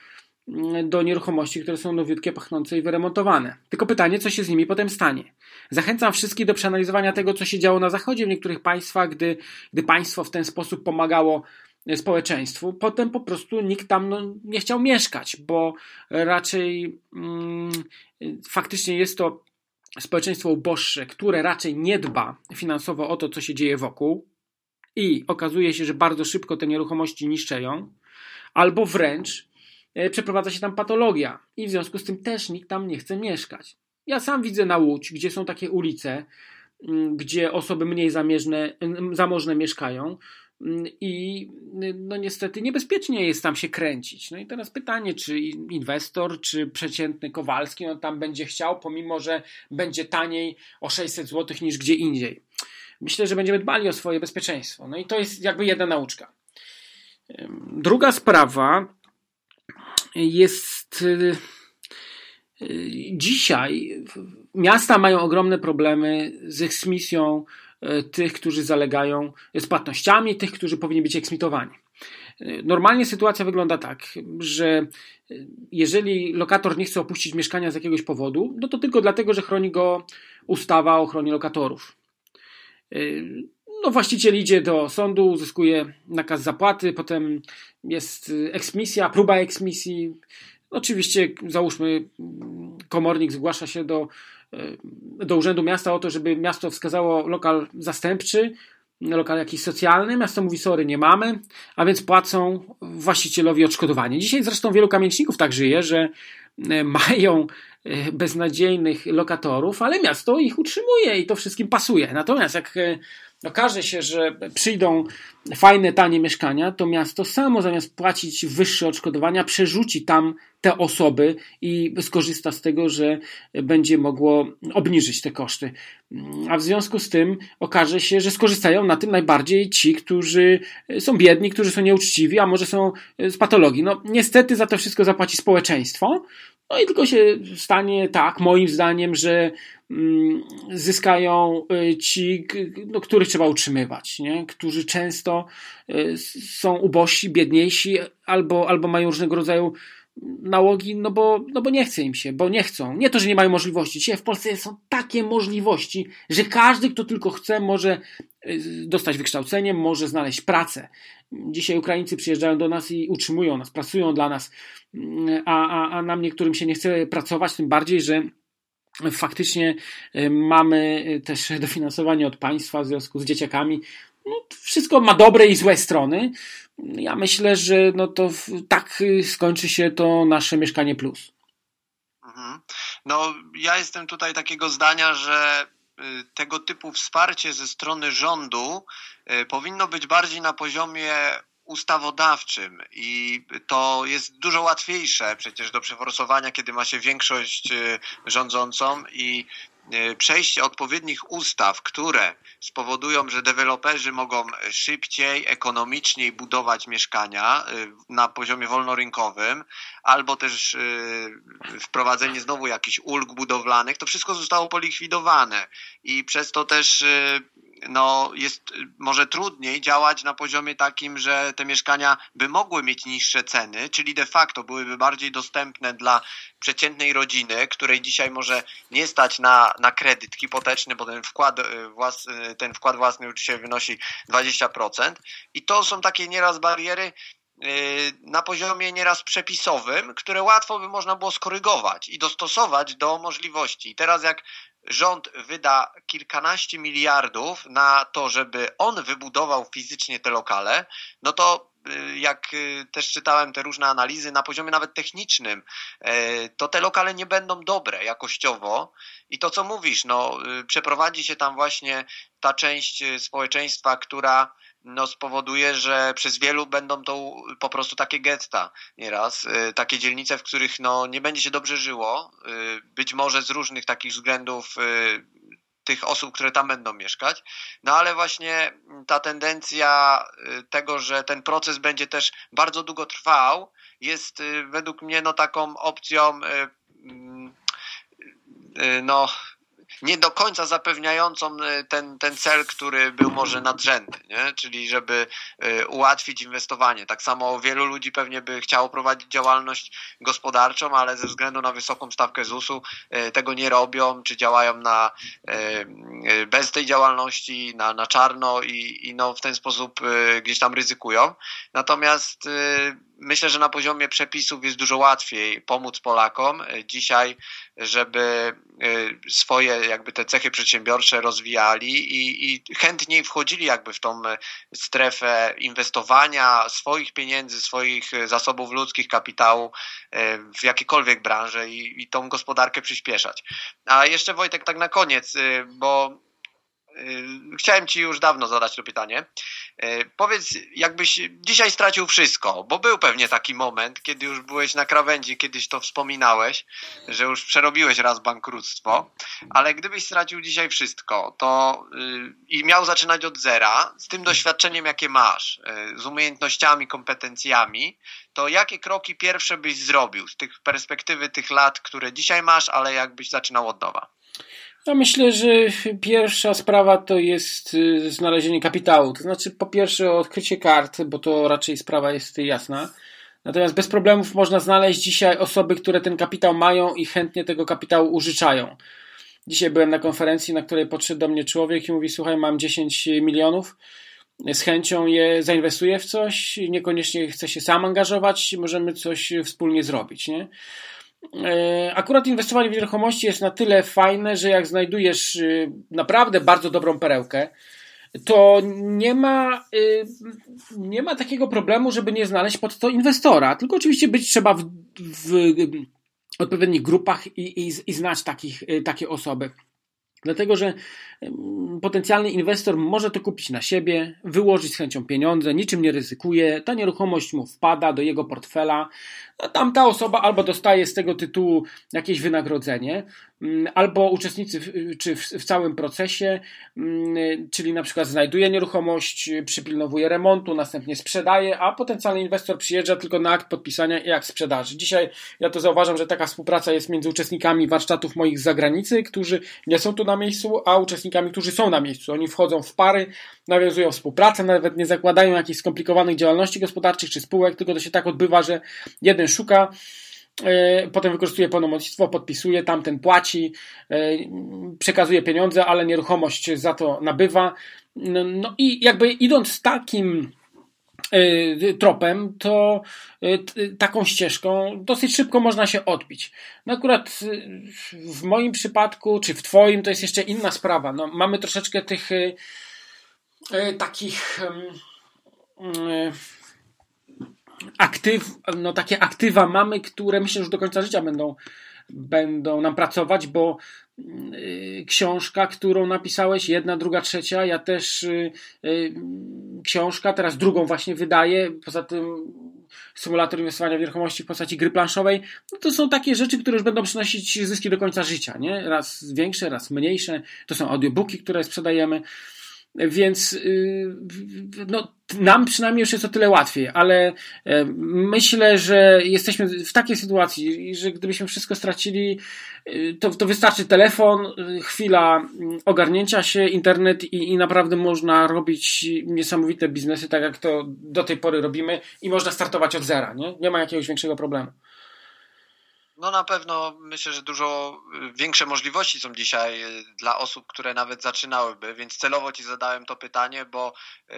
mm, do nieruchomości, które są nowiutkie, pachnące i wyremontowane. Tylko pytanie, co się z nimi potem stanie. Zachęcam wszystkich do przeanalizowania tego, co się działo na Zachodzie w niektórych państwach, gdy, gdy państwo w ten sposób pomagało społeczeństwu. Potem po prostu nikt tam no, nie chciał mieszkać, bo raczej mm, faktycznie jest to społeczeństwo uboższe, które raczej nie dba finansowo o to, co się dzieje wokół i okazuje się, że bardzo szybko te nieruchomości niszczeją, albo wręcz e, przeprowadza się tam patologia i w związku z tym też nikt tam nie chce mieszkać. Ja sam widzę na Łódź, gdzie są takie ulice, gdzie osoby mniej zamierzne, zamożne mieszkają, i no niestety niebezpiecznie jest tam się kręcić. No i teraz pytanie, czy inwestor, czy przeciętny Kowalski on tam będzie chciał, pomimo że będzie taniej o 600 zł niż gdzie indziej. Myślę, że będziemy dbali o swoje bezpieczeństwo. No i to jest jakby jedna nauczka. Druga sprawa jest y, y, dzisiaj miasta mają ogromne problemy z eksmisją y, tych, którzy zalegają z płatnościami, tych, którzy powinni być eksmitowani. Normalnie sytuacja wygląda tak, że jeżeli lokator nie chce opuścić mieszkania z jakiegoś powodu, no to tylko dlatego, że chroni go ustawa o ochronie lokatorów. No, właściciel idzie do sądu, uzyskuje nakaz zapłaty, potem jest eksmisja, próba eksmisji. Oczywiście, załóżmy, komornik zgłasza się do, do Urzędu Miasta o to, żeby miasto wskazało lokal zastępczy, lokal jakiś socjalny. Miasto mówi, sorry, nie mamy, a więc płacą właścicielowi odszkodowanie. Dzisiaj zresztą wielu kamieniczników tak żyje, że mają beznadziejnych lokatorów, ale miasto ich utrzymuje i to wszystkim pasuje. Natomiast jak okaże się, że przyjdą fajne, tanie mieszkania, to miasto samo zamiast płacić wyższe odszkodowania, przerzuci tam te osoby i skorzysta z tego, że będzie mogło obniżyć te koszty. A w związku z tym okaże się, że skorzystają na tym najbardziej ci, którzy są biedni, którzy są nieuczciwi, a może są z patologii. No, niestety za to wszystko zapłaci społeczeństwo. No i tylko się stanie tak, moim zdaniem, że Mm, zyskają y, ci, no, których trzeba utrzymywać, nie? którzy często y, są ubożsi, biedniejsi albo, albo mają różnego rodzaju nałogi, no bo, no bo nie chce im się, bo nie chcą. Nie to, że nie mają możliwości. Dzisiaj w Polsce są takie możliwości, że każdy, kto tylko chce, może y, dostać wykształcenie, może znaleźć pracę. Dzisiaj Ukraińcy przyjeżdżają do nas i utrzymują nas, pracują dla nas, a, a, a nam niektórym się nie chce pracować, tym bardziej, że faktycznie y, mamy też dofinansowanie od państwa w związku z dzieciakami. No, wszystko ma dobre i złe strony. Ja myślę, że no to tak y, skończy się to nasze mieszkanie plus. Mhm. No, ja jestem tutaj takiego zdania, że tego typu wsparcie ze strony rządu powinno być bardziej na poziomie ustawodawczym i to jest dużo łatwiejsze przecież do przeforsowania, kiedy ma się większość y, rządzącą i y, przejście odpowiednich ustaw, które spowodują, że deweloperzy mogą szybciej, ekonomiczniej budować mieszkania y, na poziomie wolnorynkowym, albo też wprowadzenie znowu jakichś ulg budowlanych, to wszystko zostało polikwidowane i przez to też no, jest może trudniej działać na poziomie takim, że te mieszkania by mogły mieć niższe ceny, czyli de facto byłyby bardziej dostępne dla przeciętnej rodziny, której dzisiaj może nie stać na, na kredyt hipoteczny, bo ten wkład, e, włas, e, ten wkład własny dzisiaj wynosi 20%. I to są takie nieraz bariery, e, na poziomie nieraz przepisowym, które łatwo by można było skorygować i dostosować do możliwości. I teraz jak rząd wyda kilkanaście miliardów na to, żeby on wybudował fizycznie te lokale, no to y, jak y, też czytałem te różne analizy na poziomie nawet technicznym, y, to te lokale nie będą dobre jakościowo. I to co mówisz, no przeprowadzi się tam właśnie ta część społeczeństwa, która no, spowoduje, że przez wielu będą to po prostu takie getta nieraz, y, takie dzielnice, w których no, nie będzie się dobrze żyło, y, być może z różnych takich względów y, tych osób, które tam będą mieszkać. No ale właśnie ta tendencja tego, że ten proces będzie też bardzo długo trwał, jest według mnie no taką opcją mm, no nie do końca zapewniającą ten, ten cel, który był może nadrzędny, nie? czyli żeby ułatwić inwestowanie. Tak samo wielu ludzi pewnie by chciało prowadzić działalność gospodarczą, ale ze względu na wysoką stawkę ZUS-u tego nie robią, czy działają na, bez tej działalności, na, na czarno i, i no w ten sposób gdzieś tam ryzykują. Natomiast myślę, że na poziomie przepisów jest dużo łatwiej pomóc Polakom dzisiaj, żeby y, swoje jakby te cechy przedsiębiorcze rozwijali i, i chętniej wchodzili jakby w tą strefę inwestowania swoich pieniędzy, swoich zasobów ludzkich, kapitału w jakiekolwiek branże i, i tą gospodarkę przyspieszać. A jeszcze Wojtek tak na koniec, bo chciałem Ci już dawno zadać to pytanie. Y, powiedz, jakbyś dzisiaj stracił wszystko, bo był pewnie taki moment, kiedy już byłeś na krawędzi, kiedyś to wspominałeś, że już przerobiłeś raz bankructwo, ale gdybyś stracił dzisiaj wszystko, to y, i miał zaczynać od zera, z tym doświadczeniem, jakie masz, z umiejętnościami, kompetencjami, to jakie kroki pierwsze byś zrobił z tych perspektywy tych lat, które dzisiaj masz, ale jakbyś zaczynał od nowa? Ja myślę, że pierwsza sprawa to jest y, znalezienie kapitału. To znaczy, po pierwsze, odkrycie kart, bo to raczej sprawa jest jasna. Natomiast bez problemów można znaleźć dzisiaj osoby, które ten kapitał mają i chętnie tego kapitału użyczają. Dzisiaj byłem na konferencji, na której podszedł do mnie człowiek i mówi: Słuchaj, mam 10 milionów, z chęcią je zainwestuję w coś, niekoniecznie chcę się sam angażować, możemy coś wspólnie zrobić. Nie? E, akurat inwestowanie w nieruchomości jest na tyle fajne, że jak znajdujesz y, naprawdę bardzo dobrą perełkę, to nie ma, y, nie ma takiego problemu, żeby nie znaleźć pod to inwestora. Tylko oczywiście być trzeba w, w odpowiednich grupach i, i, i znać takich, y, takie osoby. Dlatego, że potencjalny inwestor może to kupić na siebie, wyłożyć z chęcią pieniądze, niczym nie ryzykuje, ta nieruchomość mu wpada do jego portfela, no tam ta osoba albo dostaje z tego tytułu jakieś wynagrodzenie, albo uczestnicy w, czy w, w, całym procesie, mm, czyli na przykład znajduje nieruchomość, przypilnowuje remontu, następnie sprzedaje, a potencjalny inwestor przyjeżdża tylko na akt podpisania i akt sprzedaży. Dzisiaj ja to zauważam, że taka współpraca jest między uczestnikami warsztatów moich z zagranicy, którzy nie są tu na miejscu, a uczestnikami, którzy są na miejscu. Oni wchodzą w pary, nawiązują współpracę, nawet nie zakładają jakichś skomplikowanych działalności gospodarczych czy spółek, tylko to się tak odbywa, że jeden szuka, potem wykorzystuje pełnomocnictwo, podpisuje, tamten płaci, e, przekazuje pieniądze, ale nieruchomość za to nabywa. No, no i jakby idąc takim e, tropem, to taką ścieżką dosyć szybko można się odbić. No akurat w moim przypadku, czy w Twoim, to jest jeszcze inna sprawa. No, mamy troszeczkę tych takich aktyw, no takie aktywa mamy, które myślę, że do końca życia będą, będą nam pracować, bo yy, książka, którą napisałeś, jedna, druga, trzecia, ja też yy, yy, książka, teraz drugą właśnie wydaję, poza tym symulator inwestowania w nieruchomości w postaci gry planszowej, no to są takie rzeczy, które już będą przynosić zyski do końca życia, nie? Raz większe, raz mniejsze, to są audiobooki, które sprzedajemy, więc y, no, nam przynajmniej już jest o tyle łatwiej, ale e, myślę, że jesteśmy w takiej sytuacji, że gdybyśmy wszystko stracili, y, to, to wystarczy telefon, y, chwila mm, ogarnięcia się, internet i, i naprawdę można robić niesamowite biznesy, tak jak to do tej pory robimy i można startować od zera, nie? Nie ma jakiegoś większego problemu. No na pewno myślę, że dużo y, większe możliwości są dzisiaj y, dla osób, które nawet zaczynałyby, więc celowo Ci zadałem to pytanie, bo y,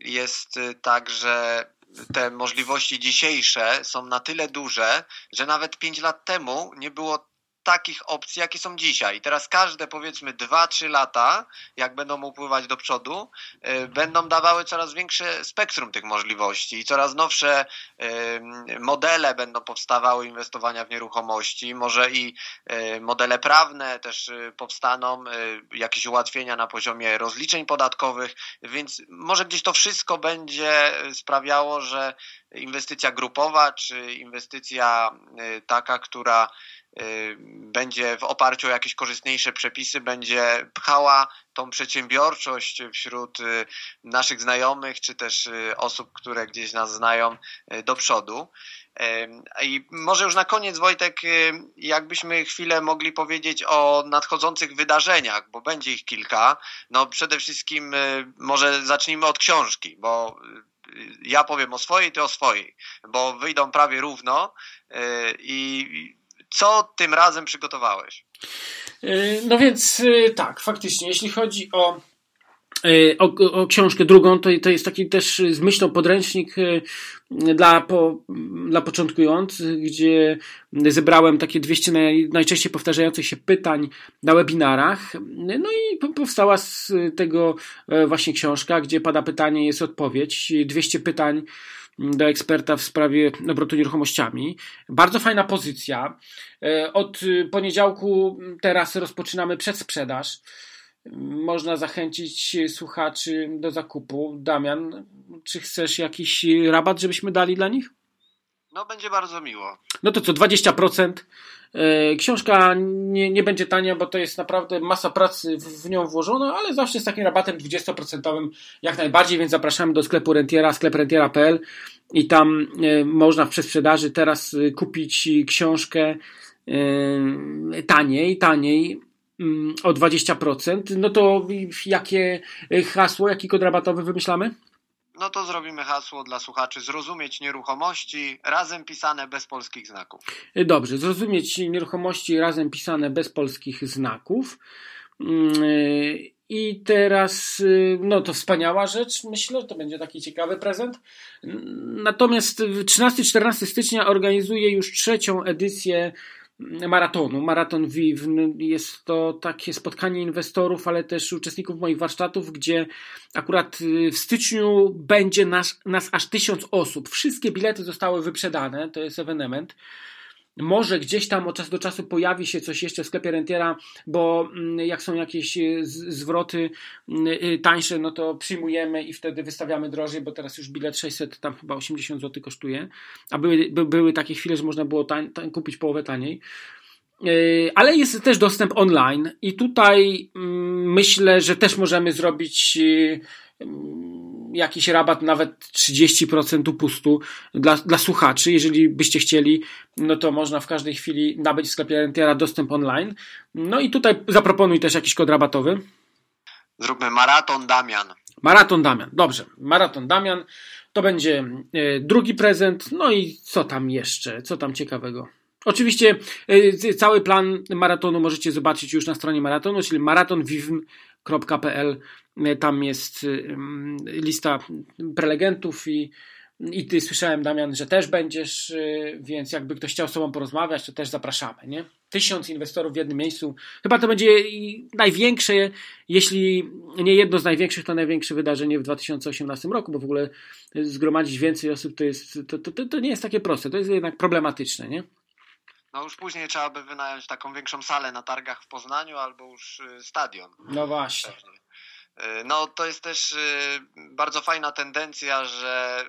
jest tak, że te możliwości dzisiejsze są na tyle duże, że nawet 5 lat temu nie było takich opcji, jakie są dzisiaj. Teraz każde powiedzmy 2-3 lata, jak będą upływać do przodu, y, będą dawały coraz większe spektrum tych możliwości i coraz nowsze y, modele będą powstawały inwestowania w nieruchomości. Może i y, modele prawne też powstaną, jakieś ułatwienia na poziomie rozliczeń podatkowych, więc może gdzieś to wszystko będzie sprawiało, że inwestycja grupowa, czy inwestycja taka, która będzie w oparciu o jakieś korzystniejsze przepisy, będzie pchała tą przedsiębiorczość wśród naszych znajomych, czy też osób, które gdzieś nas znają do przodu. I może już na koniec, Wojtek, jakbyśmy chwilę mogli powiedzieć o nadchodzących wydarzeniach, bo będzie ich kilka. No przede wszystkim może zacznijmy od książki, bo ja powiem o swojej, ty o swojej, bo wyjdą prawie równo i co tym razem przygotowałeś? No więc tak, faktycznie, jeśli chodzi o E, o, o, książkę drugą, to, to jest taki też z myślą podręcznik e, dla, po, dla początkujących, gdzie zebrałem takie 200 naj, najczęściej powtarzających się pytań na webinarach. No i powstała z tego e, właśnie książka, gdzie pada pytanie, jest odpowiedź. 200 pytań do eksperta w sprawie obrotu nieruchomościami. Bardzo fajna pozycja. Od poniedziałku teraz rozpoczynamy przedsprzedaż można zachęcić słuchaczy do zakupu. Damian, czy chcesz jakiś rabat, żebyśmy dali dla nich? No, będzie bardzo miło. No to co, 20%. E, książka nie, nie będzie tania, bo to jest naprawdę masa pracy w nią włożona, ale zawsze z takim rabatem 20% jak najbardziej, więc zapraszamy do sklepu Rentiera, sklep rentiera.pl i tam e, można w przesprzedaży teraz e, kupić książkę taniej, taniej Mm, o 20%, no to jakie hasło, jaki kod rabatowy wymyślamy? No to zrobimy hasło dla słuchaczy zrozumieć nieruchomości razem pisane bez polskich znaków. Dobrze, zrozumieć nieruchomości razem pisane bez polskich znaków. Mm, I teraz, no to wspaniała rzecz, myślę, że to będzie taki ciekawy prezent. Natomiast 13-14 stycznia organizuję już trzecią edycję maratonu. Maraton VIV jest to takie spotkanie inwestorów, ale też uczestników moich warsztatów, gdzie akurat y, w styczniu będzie nas, nas aż tysiąc osób. Wszystkie bilety zostały wyprzedane, to jest ewenement. Może gdzieś tam od czasu do czasu pojawi się coś jeszcze w sklepie rentiera, bo mm, jak są jakieś y, zwroty y, tańsze, no to przyjmujemy i wtedy wystawiamy drożej, bo teraz już bilet 600, tam chyba 80 zł kosztuje. A były, by, były takie chwile, że można było tań, tań, kupić połowę taniej. Y, ale jest też dostęp online, i tutaj mm, myślę, że też możemy zrobić jakiś rabat, nawet 30% upustu dla, dla słuchaczy. Jeżeli byście chcieli, no to można w każdej chwili nabyć w sklepie Rentiera dostęp online. No i tutaj zaproponuj też jakiś kod rabatowy. Zróbmy Maraton Damian. Maraton Damian, dobrze. Maraton Damian to będzie e, drugi prezent. No i co tam jeszcze? Co tam ciekawego? Oczywiście e, cały plan maratonu możecie zobaczyć już na stronie maratonu, czyli maratonvivm.pl tam jest lista prelegentów i, i ty słyszałem, Damian, że też będziesz, y, więc jakby ktoś chciał z tobą porozmawiać, to też zapraszamy, nie? Tysiąc inwestorów w jednym miejscu. Chyba to będzie największe, jeśli nie jedno z największych, to największe wydarzenie w 2018 roku, bo w ogóle zgromadzić więcej osób to jest, to, to, to nie jest takie proste, to jest jednak problematyczne, nie? No już później trzeba by wynająć taką większą salę na targach w Poznaniu albo już y, stadion. No właśnie. Pewnie. Y, no to jest też y, bardzo fajna tendencja, że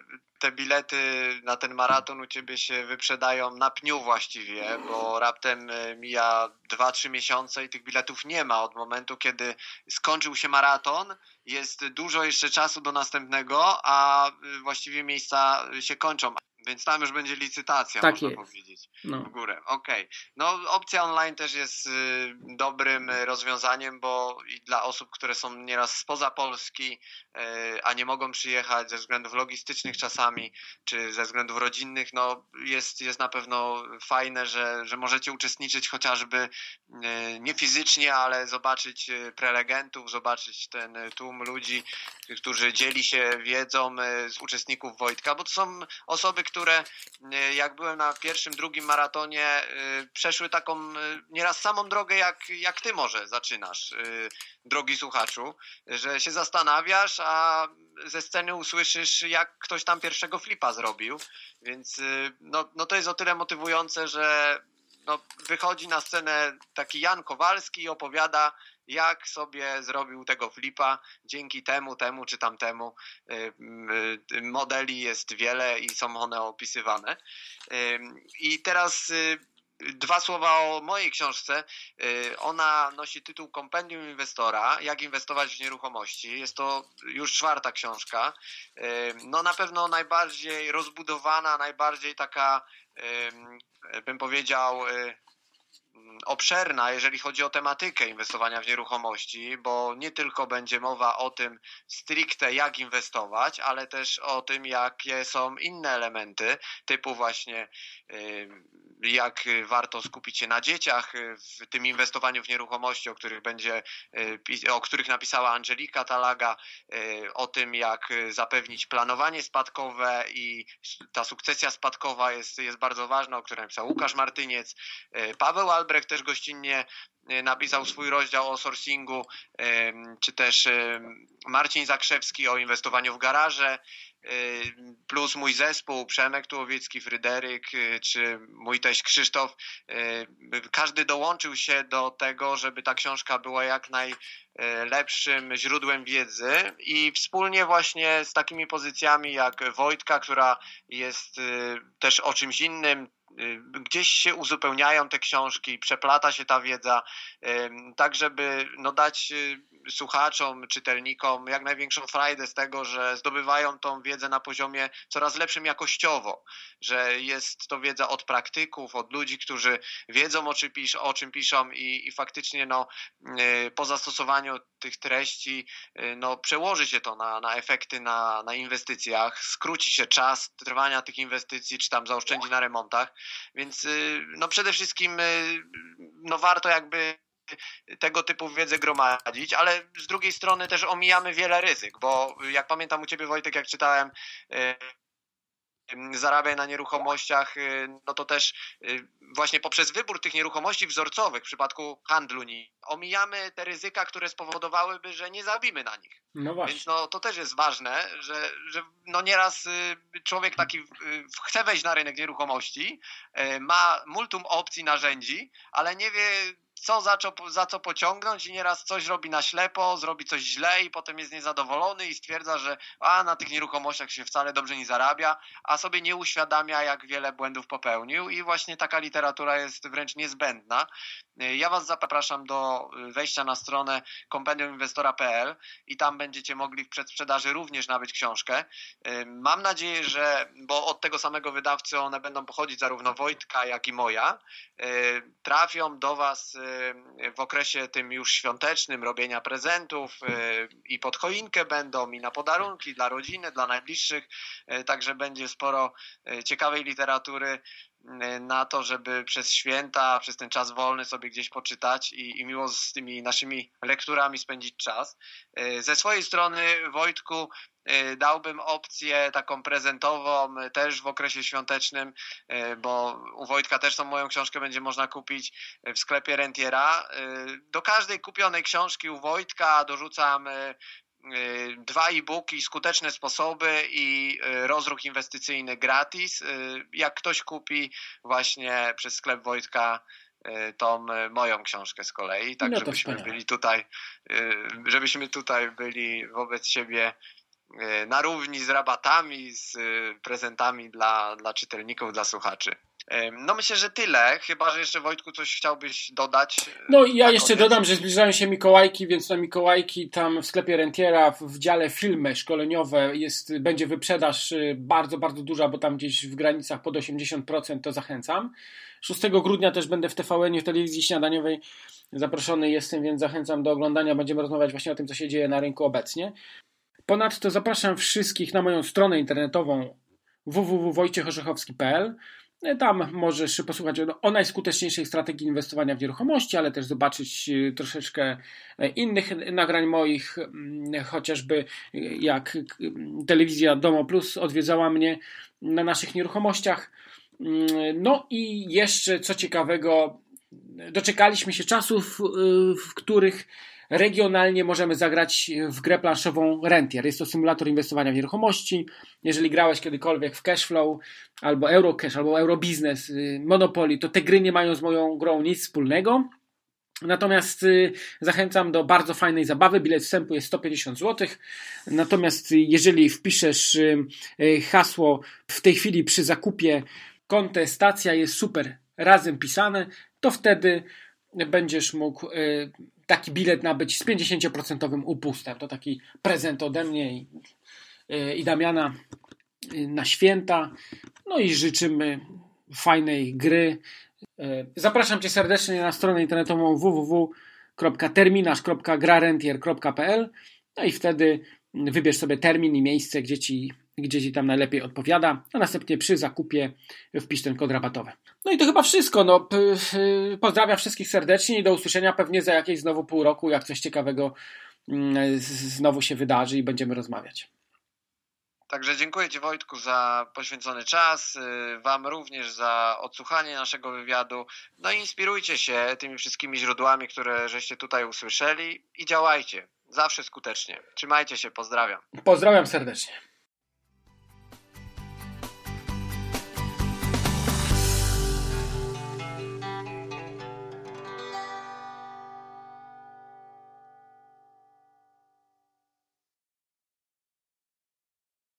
te bilety na ten maraton u ciebie się wyprzedają na pniu właściwie, bo raptem y, mija 2-3 miesiące i tych biletów nie ma od momentu, kiedy skończył się maraton. Jest dużo jeszcze czasu do następnego, a właściwie miejsca się kończą. Więc tam już będzie licytacja, tak można jest. powiedzieć, no. w górę. Okej. Okay. No opcja online też jest y, dobrym rozwiązaniem, bo i dla osób, które są nieraz spoza Polski, y, a nie mogą przyjechać ze względów logistycznych czasami, czy ze względów rodzinnych, no jest, jest na pewno fajne, że, że możecie uczestniczyć chociażby y, nie fizycznie, ale zobaczyć prelegentów, zobaczyć ten tłum ludzi, którzy dzieli się wiedzą z uczestników Wojtka, bo to są osoby, które e, jak byłem na pierwszym, drugim maratonie, e, przeszły taką e, nieraz samą drogę, jak, jak ty może zaczynasz, drogi słuchaczu, że się zastanawiasz, a ze sceny usłyszysz, jak ktoś tam pierwszego flipa zrobił, więc no, no to jest o tyle motywujące, że no, wychodzi na scenę taki Jan Kowalski i opowiada, jak sobie zrobił tego flipa dzięki temu, temu czy tamtemu. Modeli jest wiele i są one opisywane. I teraz Dwa słowa o mojej książce. Y, ona nosi tytuł Kompendium Inwestora, jak inwestować w nieruchomości. Jest to już czwarta książka. Y, no na pewno najbardziej rozbudowana, najbardziej taka, bym powiedział, y, obszerna, jeżeli chodzi o tematykę inwestowania w nieruchomości, bo nie tylko będzie mowa o tym stricte jak inwestować, ale też o tym, jakie są inne elementy, typu właśnie jak warto skupić się na dzieciach w tym inwestowaniu w nieruchomości, o których będzie, o których napisała Angelika Talaga, o tym jak zapewnić planowanie spadkowe i ta sukcesja spadkowa jest, jest bardzo ważna, o której napisał Łukasz Martyniec, Paweł Albrecht też gościnnie napisał swój rozdział o sourcingu, czy też Marcin Zakrzewski o inwestowaniu w garaże, plus mój zespół, Przemek Tułowiecki, Fryderyk, e, czy mój teść Krzysztof. Każdy dołączył się do tego, żeby ta książka była jak najlepszym źródłem wiedzy i wspólnie właśnie z takimi pozycjami jak Wojtka, która jest też o czymś innym, Y, gdzieś się uzupełniają te książki, przeplata się ta wiedza, tak żeby no, dać y, słuchaczom, czytelnikom jak największą frajdę z tego, że zdobywają tą wiedzę na poziomie coraz lepszym jakościowo, że jest to wiedza od praktyków, od ludzi, którzy wiedzą o czym, pisz, o czym piszą i, i faktycznie no, y, po zastosowaniu tych treści no, przełoży się to na, na efekty na, na inwestycjach, skróci się czas trwania tych inwestycji, czy tam zaoszczędzi na remontach. Więc y, no przede wszystkim y, no warto jakby tego typu wiedzę gromadzić, ale z drugiej strony też omijamy wiele ryzyk, bo jak pamiętam u Ciebie Wojtek, jak czytałem y, zarabiaj na nieruchomościach, y, no to też y, właśnie poprzez wybór tych nieruchomości wzorcowych w przypadku handlu omijamy te ryzyka, które spowodowałyby, że nie zabimy na nich. No właśnie. Więc no, to też jest ważne, że, że no nieraz człowiek taki chce wejść na rynek nieruchomości, ma multum opcji, narzędzi, ale nie wie co za, za co pociągnąć i nieraz coś robi na ślepo, zrobi coś źle i potem jest niezadowolony i stwierdza, że a na tych nieruchomościach się wcale dobrze nie zarabia, a sobie nie uświadamia, jak wiele błędów popełnił i właśnie taka literatura jest wręcz niezbędna. Ja Was zapraszam do wejścia na stronę kompendiuminwestora.pl i tam będziecie mogli w przedsprzedaży również nabyć książkę. Mam nadzieję, że, bo od tego samego wydawcy one będą pochodzić zarówno Wojtka, jak i moja, trafią do Was w okresie tym już świątecznym robienia prezentów y, i pod choinkę będą i na podarunki dla rodziny, dla najbliższych, y, także będzie sporo y, ciekawej literatury na to, żeby przez święta, przez ten czas wolny sobie gdzieś poczytać i, i miło z tymi naszymi lekturami spędzić czas. Ze swojej strony, Wojtku, Y, dałbym opcję taką prezentową y, też w okresie świątecznym, y, bo u Wojtka też tą moją książkę będzie można kupić w sklepie Rentiera. Do każdej kupionej książki u Wojtka dorzucam dwa e-booki, skuteczne sposoby i rozruch inwestycyjny gratis. Jak ktoś kupi właśnie przez sklep Wojtka tą moją książkę z kolei, tak no żebyśmy byli tutaj, żebyśmy tutaj byli wobec siebie E, na równi z rabatami, z e, prezentami dla, dla czytelników, dla słuchaczy. E, no myślę, że tyle, chyba, że jeszcze Wojtku coś chciałbyś dodać. No ja jeszcze koniec. dodam, że zbliżają się Mikołajki, więc na Mikołajki tam w sklepie Rentiera w dziale filmy szkoleniowe jest, będzie wyprzedaż bardzo, bardzo duża, bo tam gdzieś w granicach pod 80% to zachęcam. 6 grudnia też będę w TVN, w telewizji śniadaniowej zaproszony jestem, więc zachęcam do oglądania. Będziemy rozmawiać właśnie o tym, co się dzieje na rynku obecnie. Ponadto zapraszam wszystkich na moją stronę internetową www.wojciechorzechowski.pl tam możesz posłuchać o najskuteczniejszej strategii inwestowania w nieruchomości, ale też zobaczyć e, troszeczkę e, innych nagrań moich, mm, chociażby jak telewizja Domo Plus odwiedzała mnie na naszych nieruchomościach. Mm, no i jeszcze co ciekawego, doczekaliśmy się czasów, w których regionalnie możemy zagrać w grę planszową Rentier. Jest to symulator inwestowania w nieruchomości. Jeżeli grałeś kiedykolwiek w Cashflow, albo Eurocash, albo Eurobiznes, y, Monopoly, to te gry nie mają z moją grą nic wspólnego. Natomiast y, zachęcam do bardzo fajnej zabawy. Bilet wstępu jest 150 zł. Natomiast jeżeli wpiszesz hasło w tej chwili przy zakupie kontestacja jest super razem pisane, to wtedy będziesz mógł y, taki bilet nabyć z 50% upustem. To taki prezent ode mnie i, y, i Damiana y, na święta. No i życzymy fajnej gry. Zapraszam Cię serdecznie na stronę internetową www.terminarz.grarentier.pl no i wtedy wybierz sobie termin i miejsce, gdzie Ci gdzie Ci tam najlepiej odpowiada, a następnie przy zakupie wpisz ten kod rabatowy. No i to chyba wszystko. No, pozdrawiam wszystkich serdecznie i do usłyszenia pewnie za jakieś znowu pół roku, jak coś ciekawego mm, znowu się wydarzy i będziemy rozmawiać. Także dziękuję Ci Wojtku za poświęcony czas, y, Wam również za odsłuchanie naszego wywiadu. No i inspirujcie się tymi wszystkimi źródłami, które żeście tutaj usłyszeli i działajcie. Zawsze skutecznie. Trzymajcie się, pozdrawiam. Pozdrawiam serdecznie.